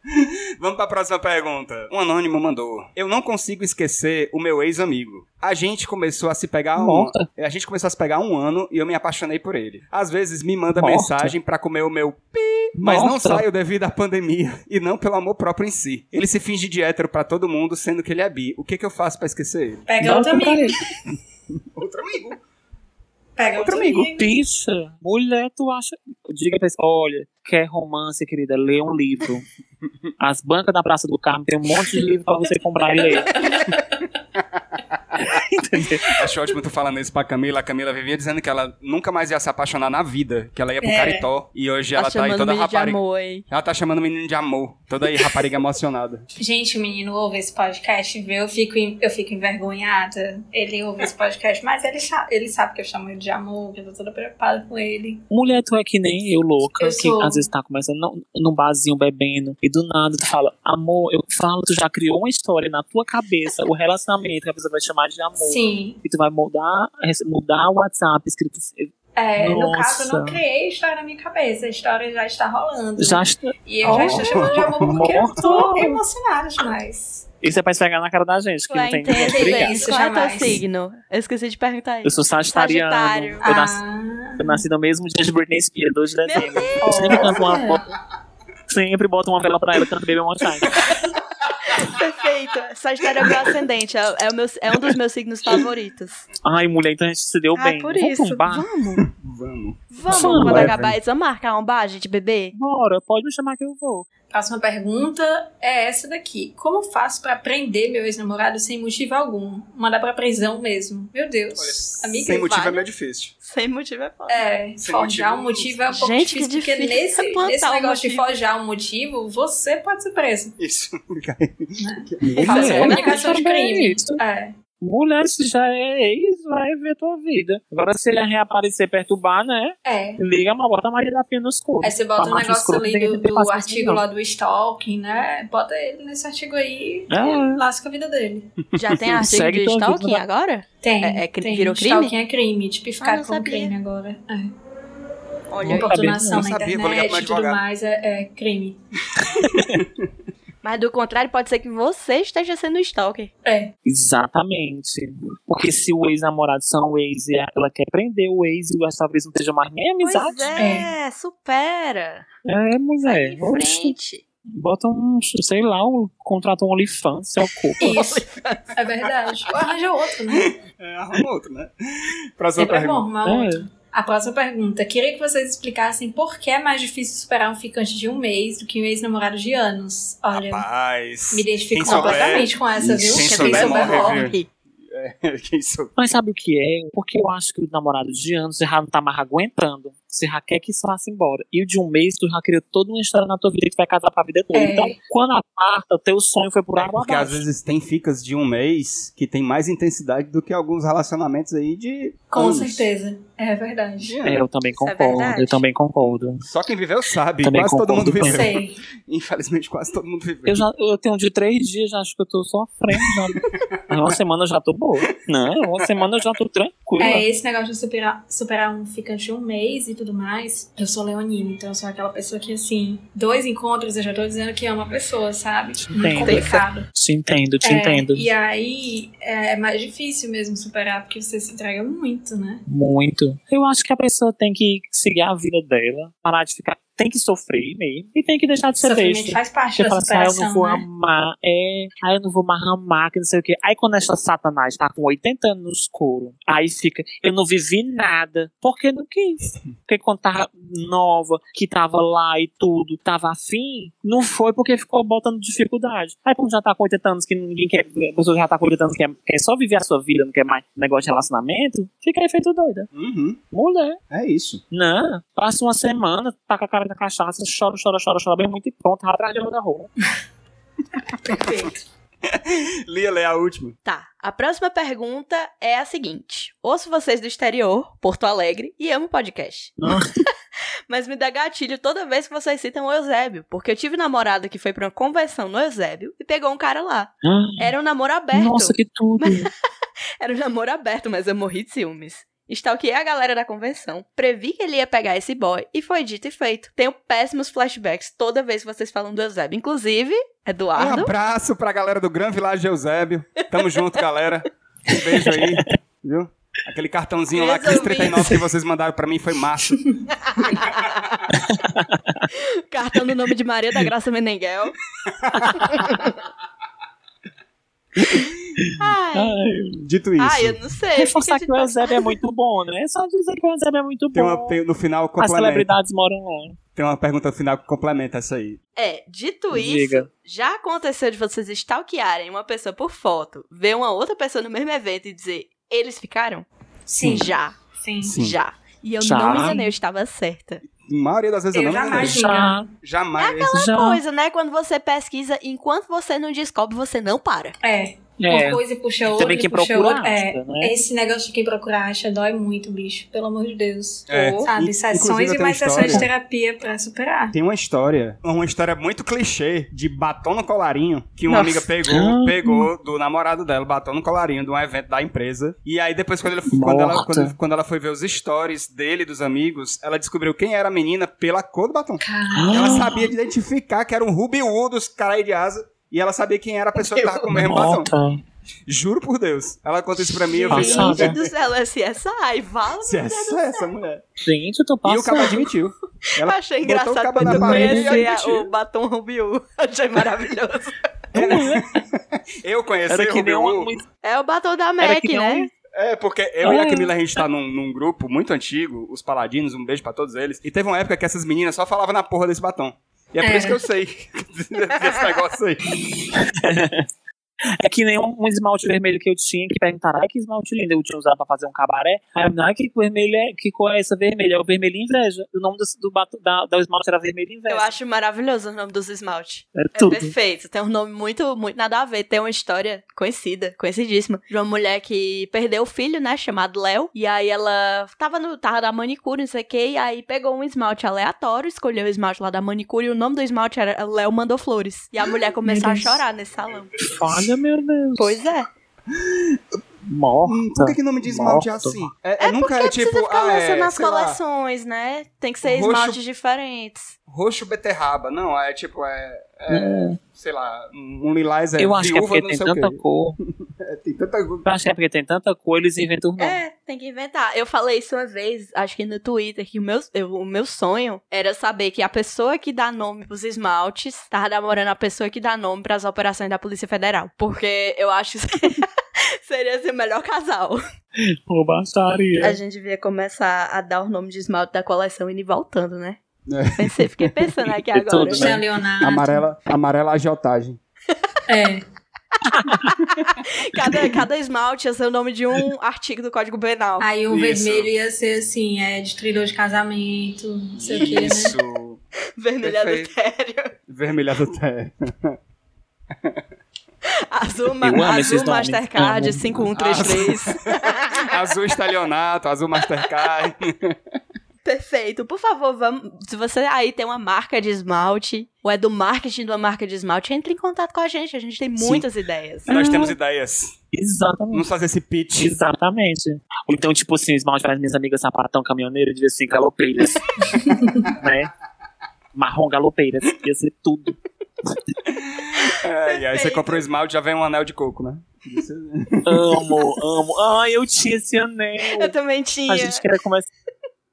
[LAUGHS] Vamos pra próxima pergunta. Um anônimo mandou. Eu não consigo esquecer o meu ex-amigo. A gente começou a se pegar um... A gente começou a se pegar um ano e eu me apaixonei por ele. Às vezes me manda Morta. mensagem pra comer o meu pi, mas não Morta. saio devido à pandemia [LAUGHS] e não pelo amor próprio em si. Ele se finge de hétero pra todo mundo, sendo que ele é bi. O que que eu faço pra esquecer ele? Pega outro amigo. [LAUGHS] Outro amigo. Pega outro, amigo. amigo. Bicha, mulher, tu acha. Diga pra olha, quer romance, querida? Lê um livro. [LAUGHS] As bancas da Praça do Carmo tem um monte de livro pra você comprar e ler. [LAUGHS] [LAUGHS] Entendeu? Acho ótimo tu falando isso pra Camila. A Camila vivia dizendo que ela nunca mais ia se apaixonar na vida, que ela ia pro É. Caritó. E hoje Tá ela tá aí toda rapariga. amor. Ela tá chamando o menino de amor. Toda aí rapariga emocionada. [LAUGHS] Gente, o menino ouve esse podcast, vê, eu fico, em- eu fico envergonhada. Ele ouve esse podcast, mas ele, ele sabe que eu chamo ele de amor, que eu tô toda preocupada com ele. Mulher, tu é que nem eu, louca, Eu que sou. às vezes tá começando num, num barzinho bebendo e do nada tu fala, amor, eu falo, tu já criou uma história na tua cabeça, o relacionamento que a pessoa vai chamar de amor. Sim. E tu vai mudar, mudar o WhatsApp escrito É, no Nossa. caso, eu não criei a história na minha cabeça, a história já está rolando. já está. E eu já Oh. estou chamando de amor porque eu tô Morto. emocionada demais. Isso é pra esfregar na cara da gente, que Ué, não tem ninguém isso, Qual é o teu signo? Eu esqueci de perguntar Eu isso. sou sagitariano. Sagitário. Eu, nasci, Ah, eu nasci no mesmo dia de Britney Spears, 2 de dezembro. Eu sempre canto uma. Sempre boto uma vela pra ela, canto Baby One Time. [LAUGHS] Perfeito. Sagitário é o meu ascendente. É, é o meu, é um dos meus signos favoritos. Ai, mulher, então a gente se deu Ah, bem. por Vamos isso. Vamos. Vamos. Vamos, Vamos, isso. Vamos marcar um bar, gente, beber? Bora, pode me chamar que eu vou. Próxima pergunta é essa daqui. Como faço pra prender meu ex-namorado sem motivo algum? Mandar pra prisão mesmo. Meu Deus. Amiga, Sem motivo vai. é meio difícil. Sem motivo é foda. É, Sem forjar motivo. um motivo é um pouco Gente, que difícil, porque difícil nesse, plantar nesse um negócio de motivo. forjar um motivo, você pode ser preso. Isso. [LAUGHS] Faça É, comunicação de também crime. isso. É. Mulher, se já é ex, vai ver tua vida. Agora, se ele reaparecer perturbar, né? É. Liga, mas bota a Maria da Pia no escuro. Aí você bota Pra um negócio escuro, ali do, do artigo lá do stalking, né? Bota ele nesse artigo aí É. lasca a vida dele. Já tem [LAUGHS] artigo Segue de vida, stalking né? agora? Tem. É- é tem. virou crime? Stalking é crime, Ah, tipificado não como sabia. crime agora. É. Olha. Importunação na internet e tudo mais é, é crime. [LAUGHS] Mas do contrário, pode ser que você esteja sendo stalker. É. Exatamente. Porque se o ex-namorado são o ex e ela quer prender o ex e essa talvez não seja mais nem amizade. Pois é, supera. É, mulher. Em Oxi. frente. Bota um, sei lá, um, contrata um OnlyFans, se ocupa. Isso. é verdade. Ou arranja outro, né? É, arruma outro, né? Próxima Sempre é bom pergunta. arrumar É. outro. A próxima pergunta. Queria que vocês explicassem por que é mais difícil superar um ficante de um mês do que um ex-namorado de anos. Olha, Rapaz. me identifico quem souber- completamente com essa, viu? Quem Porque souber souber morre, viu? Quem? Mas sabe o que é? Porque eu acho que o namorado de anos já não tá mais aguentando. Você já quer que isso vá embora. E o de um mês, tu já criou toda uma história na tua vida que tu vai casar pra vida toda. É. Então, quando aparta, o teu sonho foi por água Porque às vezes tem ficas de um mês que tem mais intensidade do que alguns relacionamentos aí de. Com anos. certeza. É verdade. De É, eu também é concordo. verdade. eu também concordo. Só quem viveu sabe. Também quase todo mundo viveu. Sei. [LAUGHS] Infelizmente, quase todo mundo viveu. Eu, já, eu tenho um de três dias, já acho que eu tô sofrendo. Já. Mas uma semana eu já tô boa. Não, uma semana eu já tô tranquila. É, esse negócio de superar, superar um ficante de um mês e tudo mais. Eu sou leonina, então eu sou aquela pessoa que, assim, dois encontros eu já tô dizendo que ama a pessoa, sabe? Muito Entendo. complicado. Te entendo, te É, entendo. E aí é mais difícil mesmo superar, porque você se entrega muito, né? Muito. Eu acho que a pessoa tem que seguir a vida dela, parar de ficar. Tem que sofrer mesmo. E tem que deixar de ser Sofrimento besta. faz parte Você da fala assim, ah, eu não vou né? amar, é, ah, eu não vou mais amar, que não sei o quê. Aí quando essa satanás tá com 80 anos no escuro, aí fica, eu não vivi nada, porque não quis. Porque quando tava nova, que tava lá e tudo, tava afim, não foi porque ficou botando dificuldade. Aí quando já tá com 80 anos, que ninguém quer, a pessoa já tá com 80 anos, quer, quer só viver a sua vida, não quer mais negócio de relacionamento, fica aí feito doida. Uhum. Mulher. É isso. Não, passa uma semana, tá com a cara da cachaça, chora, chora, chora, chora bem muito e pronto, vai atrás de outra rua. [LAUGHS] Perfeito. [LAUGHS] Lia, lê a última. Tá, a próxima pergunta é a seguinte. Ouço vocês do exterior, Porto Alegre, e amo podcast. [LAUGHS] Mas me dá gatilho toda vez que vocês citam o Eusébio, porque eu tive namorada que foi pra uma convenção no Eusébio e pegou um cara lá. Era um namoro aberto. Nossa, que tudo. Era um namoro aberto, mas eu morri de ciúmes. Stalkeei a galera da convenção, previ que ele ia pegar esse boy e foi dito e feito. Tenho péssimos flashbacks toda vez que vocês falam do Eusébio. Inclusive, Um Eduardo. abraço pra galera do Gran Village Eusébio. Tamo junto, galera. Um beijo aí, viu? Aquele cartãozinho lá, aqueles Resolvi. 39 que vocês mandaram pra mim foi massa. [LAUGHS] Cartão no nome de Maria da Graça Menenguel. [LAUGHS] Ai. Ai, Dito isso, Ai, eu não sei. reforçar que o Eusébio é muito bom, né? É só dizer que o Eusébio é muito tem bom. uma, tem- no final As celebridades moram lá. Tem uma pergunta final que complementa essa aí. É, dito Diga. isso, já aconteceu de vocês stalkearem uma pessoa por foto, ver uma outra pessoa no mesmo evento e dizer, eles ficaram? Sim. Já, Sim. Sim. já. E eu Já. não me enganei, eu estava certa. A maioria das vezes eu, Eu não me jamais enganei. Imagina. Já, Jamais. já. Coisa, né? Quando você pesquisa, enquanto você não descobre, você não para. É. É. Uma coisa puxa outra, Também quem puxa procura outra. É, acha, né? esse negócio de quem procura acha dói muito, bicho. Pelo amor de Deus. É. Sabe, In- sessões e mais sessões de terapia pra superar. Tem uma história, uma história muito clichê de batom no colarinho, que uma Nossa. amiga pegou, Ah. pegou do namorado dela, batom no colarinho de um evento da empresa. E aí depois quando, ele, quando, ela, quando, quando ela foi ver os stories dele e dos amigos, ela descobriu quem era a menina pela cor do batom. Ela sabia identificar que era um Ruby Woo dos caras de asa. E ela sabia quem era a pessoa que tava com o mesmo batom. Morta. Juro por Deus. Ela conta isso pra mim e eu fiz. Gente do céu, é CSI, vala Se essa, essa mulher. Gente, eu tô E o passando. cabo admitiu. Eu Ela achei o engraçado cabo na eu parede conheci a- admitiu. o batom Rubiu. [LAUGHS] Achei maravilhoso. Eu conheci Era o Woo. um... É o batom da Era MAC, né? um... É, porque eu e a É. Camila, a gente tá num, num grupo muito antigo, os Paladinos, um beijo pra todos eles. E teve uma época que essas meninas só falavam na porra desse batom. E é por É. isso que eu sei [LAUGHS] desse negócio aí. [LAUGHS] É que nem um, esmalte vermelho que eu tinha, que perguntaram, ai que esmalte lindo, eu tinha usado pra fazer um cabaré. Aí ai que vermelho é, que cor é essa vermelha? É o vermelho inveja. O nome do, do, da, da esmalte era vermelho inveja. Eu acho maravilhoso o nome dos esmalte. É É tudo. perfeito. Tem um nome muito, muito nada a ver. Tem uma história conhecida, conhecidíssima, de uma mulher que perdeu o filho, né? Chamado Léo. E aí ela tava no. Tava da manicure, não sei o quê. E aí pegou um esmalte aleatório, escolheu o esmalte lá da manicure. E o nome do esmalte era Léo Mandou Flores. E a mulher começou a chorar nesse salão. Falha, meu Deus. Pois é. Morta. Hum, Por que, que o nome de esmalte é assim? É, é nunca é tipo, ficar ah, lançando é, nas sei lá, coleções, né? Tem que ser Roxo- esmaltes diferentes. roxo beterraba. Não, é tipo, é, é, sei lá, um lilás é eu acho que é viúva, porque não tem sei o tanta cor. [LAUGHS] É, tem tanta Eu acho que é porque tem tanta cor, eles inventam o nome. É, tem que inventar. Eu falei isso uma vez, acho que no Twitter, que o meu, eu- o meu sonho era saber que a pessoa que dá nome pros esmaltes tava namorando a pessoa que dá nome pras operações da Polícia Federal. Porque eu acho que [LAUGHS] seria assim, o melhor casal. Pô, baixaria. A gente devia começar a dar o nome de esmalte da coleção e ir voltando, né? É. [LAUGHS] Pensei, fiquei pensando aqui [LAUGHS] É agora. tudo, né? Leonardo. Amarela, amarela agiotagem. [LAUGHS] É. Cada, cada esmalte ia ser o nome de um artigo do Código Penal. Aí o Isso. vermelho ia ser assim, é destruidor de casamento, não sei o que, né? Isso. Vermelho adultério. Vermelha do terra. Azul, ma azul. Mastercard Amo. 5133. azul estalionato, azul Mastercard. Perfeito. Por favor, vamos. Se você aí tem uma marca de esmalte, ou é do marketing de uma marca de esmalte, entre em contato com a gente. A gente tem muitas ideias. Nós temos ideias. Exatamente. Vamos fazer esse pitch. Exatamente. Ou então, tipo assim, o esmalte para as minhas amigas sapatão caminhoneiro devia ser galopeiras. [LAUGHS] né? Marrom galopeiras. Ia ser tudo. É, e aí você compra o esmalte já vem um anel de coco, né? Amo, amo. Ai, eu tinha esse anel. Eu também tinha. A gente queria começar.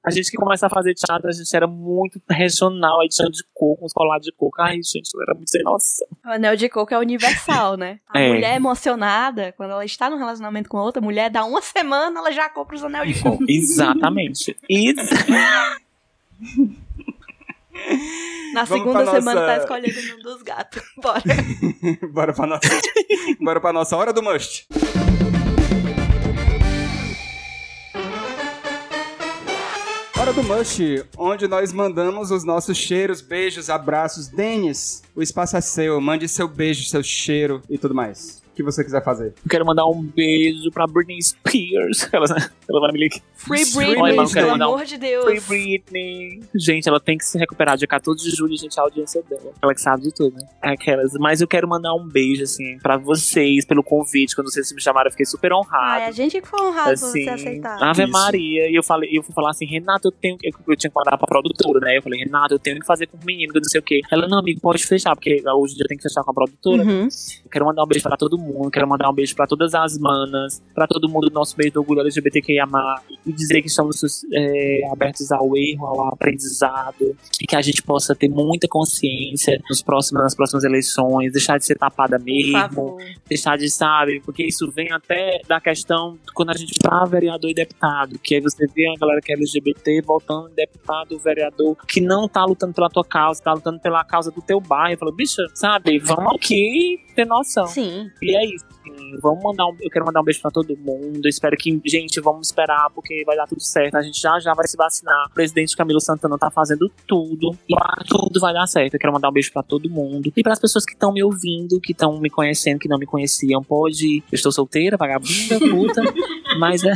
A gente que começa a fazer teatro, a gente era muito regional, aí tinha de coco, uns colados de coco. Ai, gente, eu era muito sem noção. O anel de coco é universal, né? A É. mulher emocionada, quando ela está num relacionamento com outra mulher, dá uma semana, ela já compra os anel de coco. [LAUGHS] Exatamente. Isso. Na Vamos segunda pra semana nossa- tá escolhendo nome dos gatos. Bora. [LAUGHS] Bora pra nossa. Bora pra nossa hora do must. Hora do Mush, onde nós mandamos os nossos cheiros, beijos, abraços. Denis, o espaço é seu. Mande seu beijo, seu cheiro e tudo mais. O que você quiser fazer. Eu quero mandar um beijo pra Britney Spears. [LAUGHS] Ela, ela vai me ligar. Free Britney, Olha, mano, quero pelo mandar um amor de Deus. Free Britney. Gente, ela tem que se recuperar dia 14 de julho, gente, a audiência dela. Ela que sabe de tudo, né? Aquelas. Mas eu quero mandar um beijo, assim, pra vocês, pelo convite. Quando vocês me chamaram, eu fiquei super honrado. Ai, a gente que foi honrado por assim, você aceitar. Ave Isso. Maria. E eu falei, eu fui falar assim, Renato, eu tenho que. Eu, eu tinha que mandar pra produtora, né? Eu falei, Renato, eu tenho que fazer com o menino, que eu não sei o quê. Ela, não, amigo, pode fechar, porque hoje dia tem que fechar com a produtora. Uhum. Eu Quero mandar um beijo pra todo mundo, quero mandar um beijo pra todas as manas, pra todo mundo do nosso mês do orgulho LGBTQIA+, e dizer que estamos é, abertos ao erro, ao aprendizado, e que a gente possa ter muita consciência nos próximos, nas próximas eleições, deixar de ser tapada mesmo, deixar de, sabe, porque isso vem até da questão quando a gente tá vereador e deputado, que aí você vê a galera que é LGBT votando em deputado, vereador, que não tá lutando pela tua causa, tá lutando pela causa do teu bairro. Fala, bicha, sabe, vamos aqui ter noção. Sim. E é isso. assim, Vamos mandar um, eu quero mandar um beijo pra todo mundo. Espero que, gente, vamos esperar, porque vai dar tudo certo. A gente já já vai se vacinar. O presidente Camilo Santana tá fazendo tudo. E tudo vai dar certo. Eu quero mandar um beijo pra todo mundo. E pras pessoas que estão me ouvindo, que estão me conhecendo, que não me conheciam, pode. Eu estou solteira, vagabunda, puta. [LAUGHS] mas é.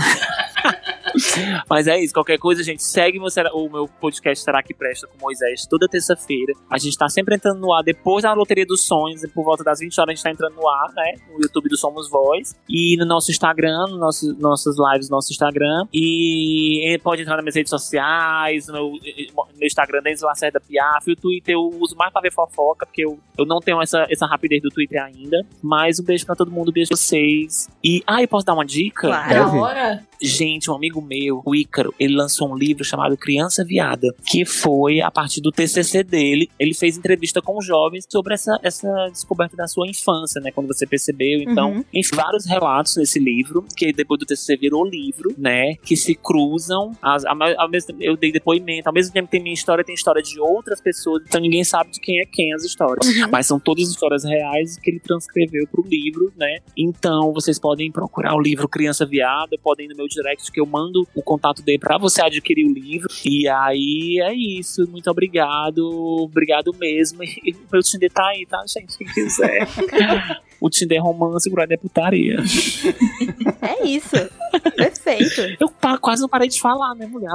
[LAUGHS] Mas é isso, qualquer coisa, gente, segue meu, o meu podcast Será que Presta com Moisés toda terça-feira. A gente tá sempre entrando no ar depois da Loteria dos Sonhos, por volta das 20 horas a gente tá entrando no ar, né? No YouTube do Somos Voz. E no nosso Instagram, no nosso, nossas lives no nosso Instagram. E pode entrar nas minhas redes sociais, no meu, no Instagram, Denis Lacerda Piaf. E o Twitter eu uso mais pra ver fofoca, porque eu, eu não tenho essa, essa rapidez do Twitter ainda. Mas um beijo pra todo mundo, um beijo pra vocês. E, ah, eu posso dar uma dica? Claro. Da Deve. hora. Gente, um amigo meu, o Ícaro, ele lançou um livro chamado Criança Viada, que foi a partir do TCC dele. Ele fez entrevista com jovens sobre essa, essa descoberta da sua infância, né? Quando você percebeu. Então, Uhum. enfim, vários relatos nesse livro, que depois do TCC virou livro, né? Que se cruzam. As, ao, ao mesmo eu dei depoimento. Ao mesmo tempo que tem minha história, tem história de outras pessoas. Então, ninguém sabe de quem é quem as histórias. Mas são todas histórias reais que ele transcreveu pro livro, né? Então, vocês podem procurar o livro Criança Viada, podem ir no meu direct que eu mando o contato dele pra você adquirir o livro. E aí é isso. Muito obrigado. Obrigado mesmo. [LAUGHS] E o meu Tinder tá aí, tá, gente? Quem quiser. [LAUGHS] o Tinder é romance, o Grindr é putaria. É isso. Perfeito. Eu pa- quase não parei de falar, né, mulher?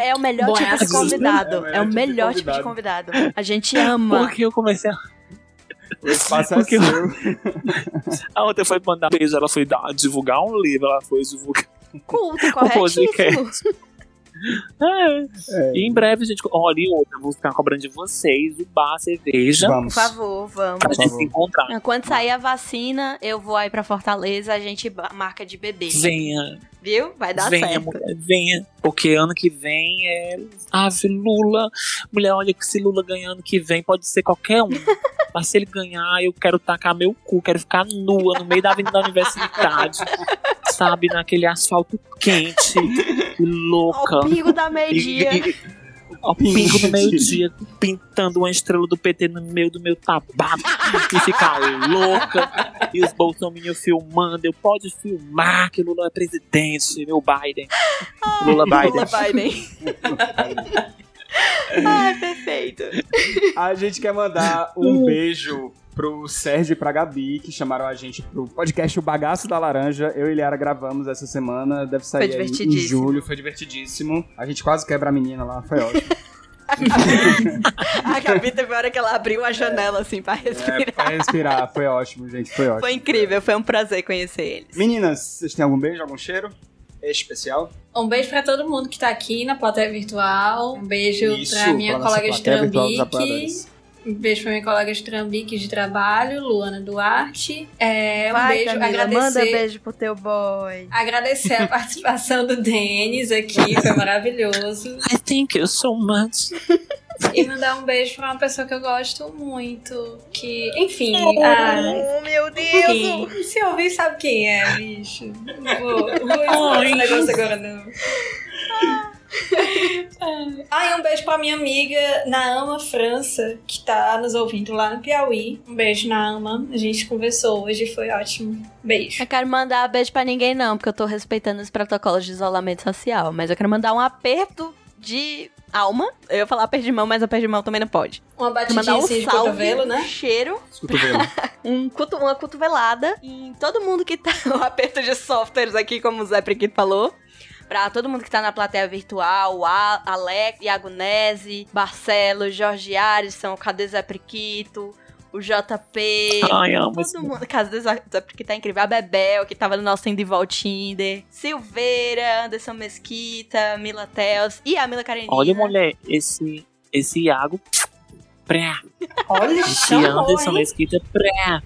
É, é o melhor tipo é de assim. convidado. É É o melhor tipo de tipo de convidado. A gente ama. Porque eu comecei a. O espaço é Porque eu- seu. [LAUGHS] A outra foi mandar beijo, ela foi dar, divulgar um livro, ela foi divulgar. Culto, O corretíssimo. podcast. [LAUGHS] É. E em breve, gente. Olha, e outra, eu vou ficar cobrando de vocês o bar, cerveja. Por Vamos. favor, vamos. Pra Por gente se encontrar. Quando sair a vacina, eu vou aí pra Fortaleza, a gente marca de bebê. Venha, Viu? Vai dar venha, certo. mulher, venha. Porque ano que vem é. Ave Lula. Mulher, olha que se Lula ganhar ano que vem, pode ser qualquer um. [LAUGHS] Mas se ele ganhar, eu quero tacar meu cu, quero ficar nua no meio da avenida da universidade. Sabe, naquele asfalto quente, [LAUGHS] louca. O pingo da E- pingo no meio-dia, pintando uma estrela do PT no meio do meu tabaco e ficar louca. E os bolsominions filmando. Eu pode filmar que Lula é presidente, meu Biden. Lula Biden. Lula Biden. [LAUGHS] Ai, perfeito. A gente quer mandar um beijo pro Sérgio e pra Gabi, que chamaram a gente pro podcast O Bagaço da Laranja. Eu e Liara gravamos essa semana, deve sair Foi aí em julho, foi divertidíssimo. A gente quase quebra a menina lá, foi ótimo. [LAUGHS] [LAUGHS] A Gabi teve hora que ela abriu a janela assim pra é, respirar. pra respirar, foi ótimo, gente, foi ótimo. Foi incrível, foi um prazer conhecer eles. Meninas, vocês têm algum beijo, algum cheiro? Especial? Um beijo pra todo mundo que tá aqui na plateia virtual. Um beijo Isso, pra minha colega de Um beijo pra minha colega de Trambique de trabalho, Luana Duarte. É, um Vai, beijo, Camila, agradecer. manda beijo pro teu boy. Agradecer a [LAUGHS] participação do Denis aqui, foi maravilhoso. I thank you so much. E mandar um beijo pra uma pessoa que eu gosto muito. Que, enfim. ah, Oh, meu enfim, se ouvir, sabe quem é, bicho. Não vou, não vou esse negócio agora, não. [LAUGHS] Ah, e um beijo pra minha amiga Naama França, que tá nos ouvindo lá no Piauí. Um beijo, Naama. A gente conversou hoje, foi ótimo. Beijo. Eu quero mandar beijo pra ninguém, não, porque eu tô respeitando os protocolos de isolamento social. Mas eu quero mandar um aperto de alma. Eu ia falar aperto de mão, mas aperto de mão também não pode. Uma batidinha mandar um assim de salve, cotovelo, um né? cheiro, Cotovelo. [LAUGHS] um cotu- uma cotovelada em todo mundo que tá. [LAUGHS] O aperto de softwares aqui, como o Zé Priquito falou. Pra todo mundo que tá na plateia virtual, a Alex, Iago Nese, Barcelo, Jorge Arisson, Cadê Zé Priquito, o JP. Ai, amo Todo mundo, Cadê Zé Priquito tá incrível. A Bebel, que tava no nosso Indie Tinder. Silveira, Anderson Mesquita, Mila Tels e a Mila Karenina. Olha, mulher, esse, esse Iago. Pré. Olha, Esse chamou, Anderson? Mesquita. Pré.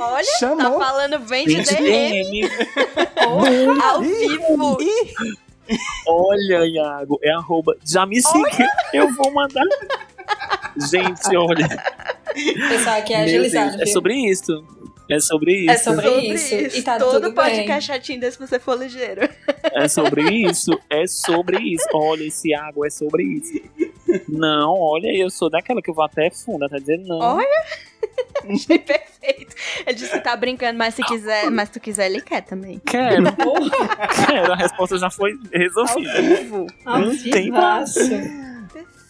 Olha, tá Chamou. falando bem de DM DM. ao vivo. Olha, Iago, é arroba. Já me siga. Eu vou mandar. Gente, olha. Pessoal aqui é Meu agilizado. Deus, é sobre isso. É sobre isso. É sobre isso. E tá Todo tudo podcast chatinho desse se você for ligeiro. É sobre isso. É sobre isso. Olha, esse água é sobre isso. Não, olha, eu sou daquela que eu vou até funda, tá dizendo não. Olha. [LAUGHS] Achei perfeito. Ele disse que tá brincando, mas se quiser, mas se tu quiser, ele quer também. Quero, bem. Porra, quero. A resposta já foi ao resolvida. vivo. Ao Não tem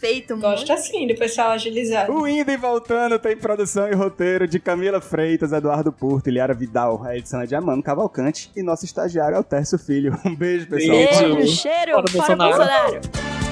muito. Gosto assim do pessoal agilizado. O Indo e Voltando tem produção e roteiro de Camila Freitas, Eduardo Porto e Liara Vidal. A edição é de Amano Cavalcante e nosso estagiário é o Tércio Filho. [LAUGHS] Um beijo, pessoal. Beijo. Beijo, cheiro, Fora fora Bolsonaro. Bolsonaro.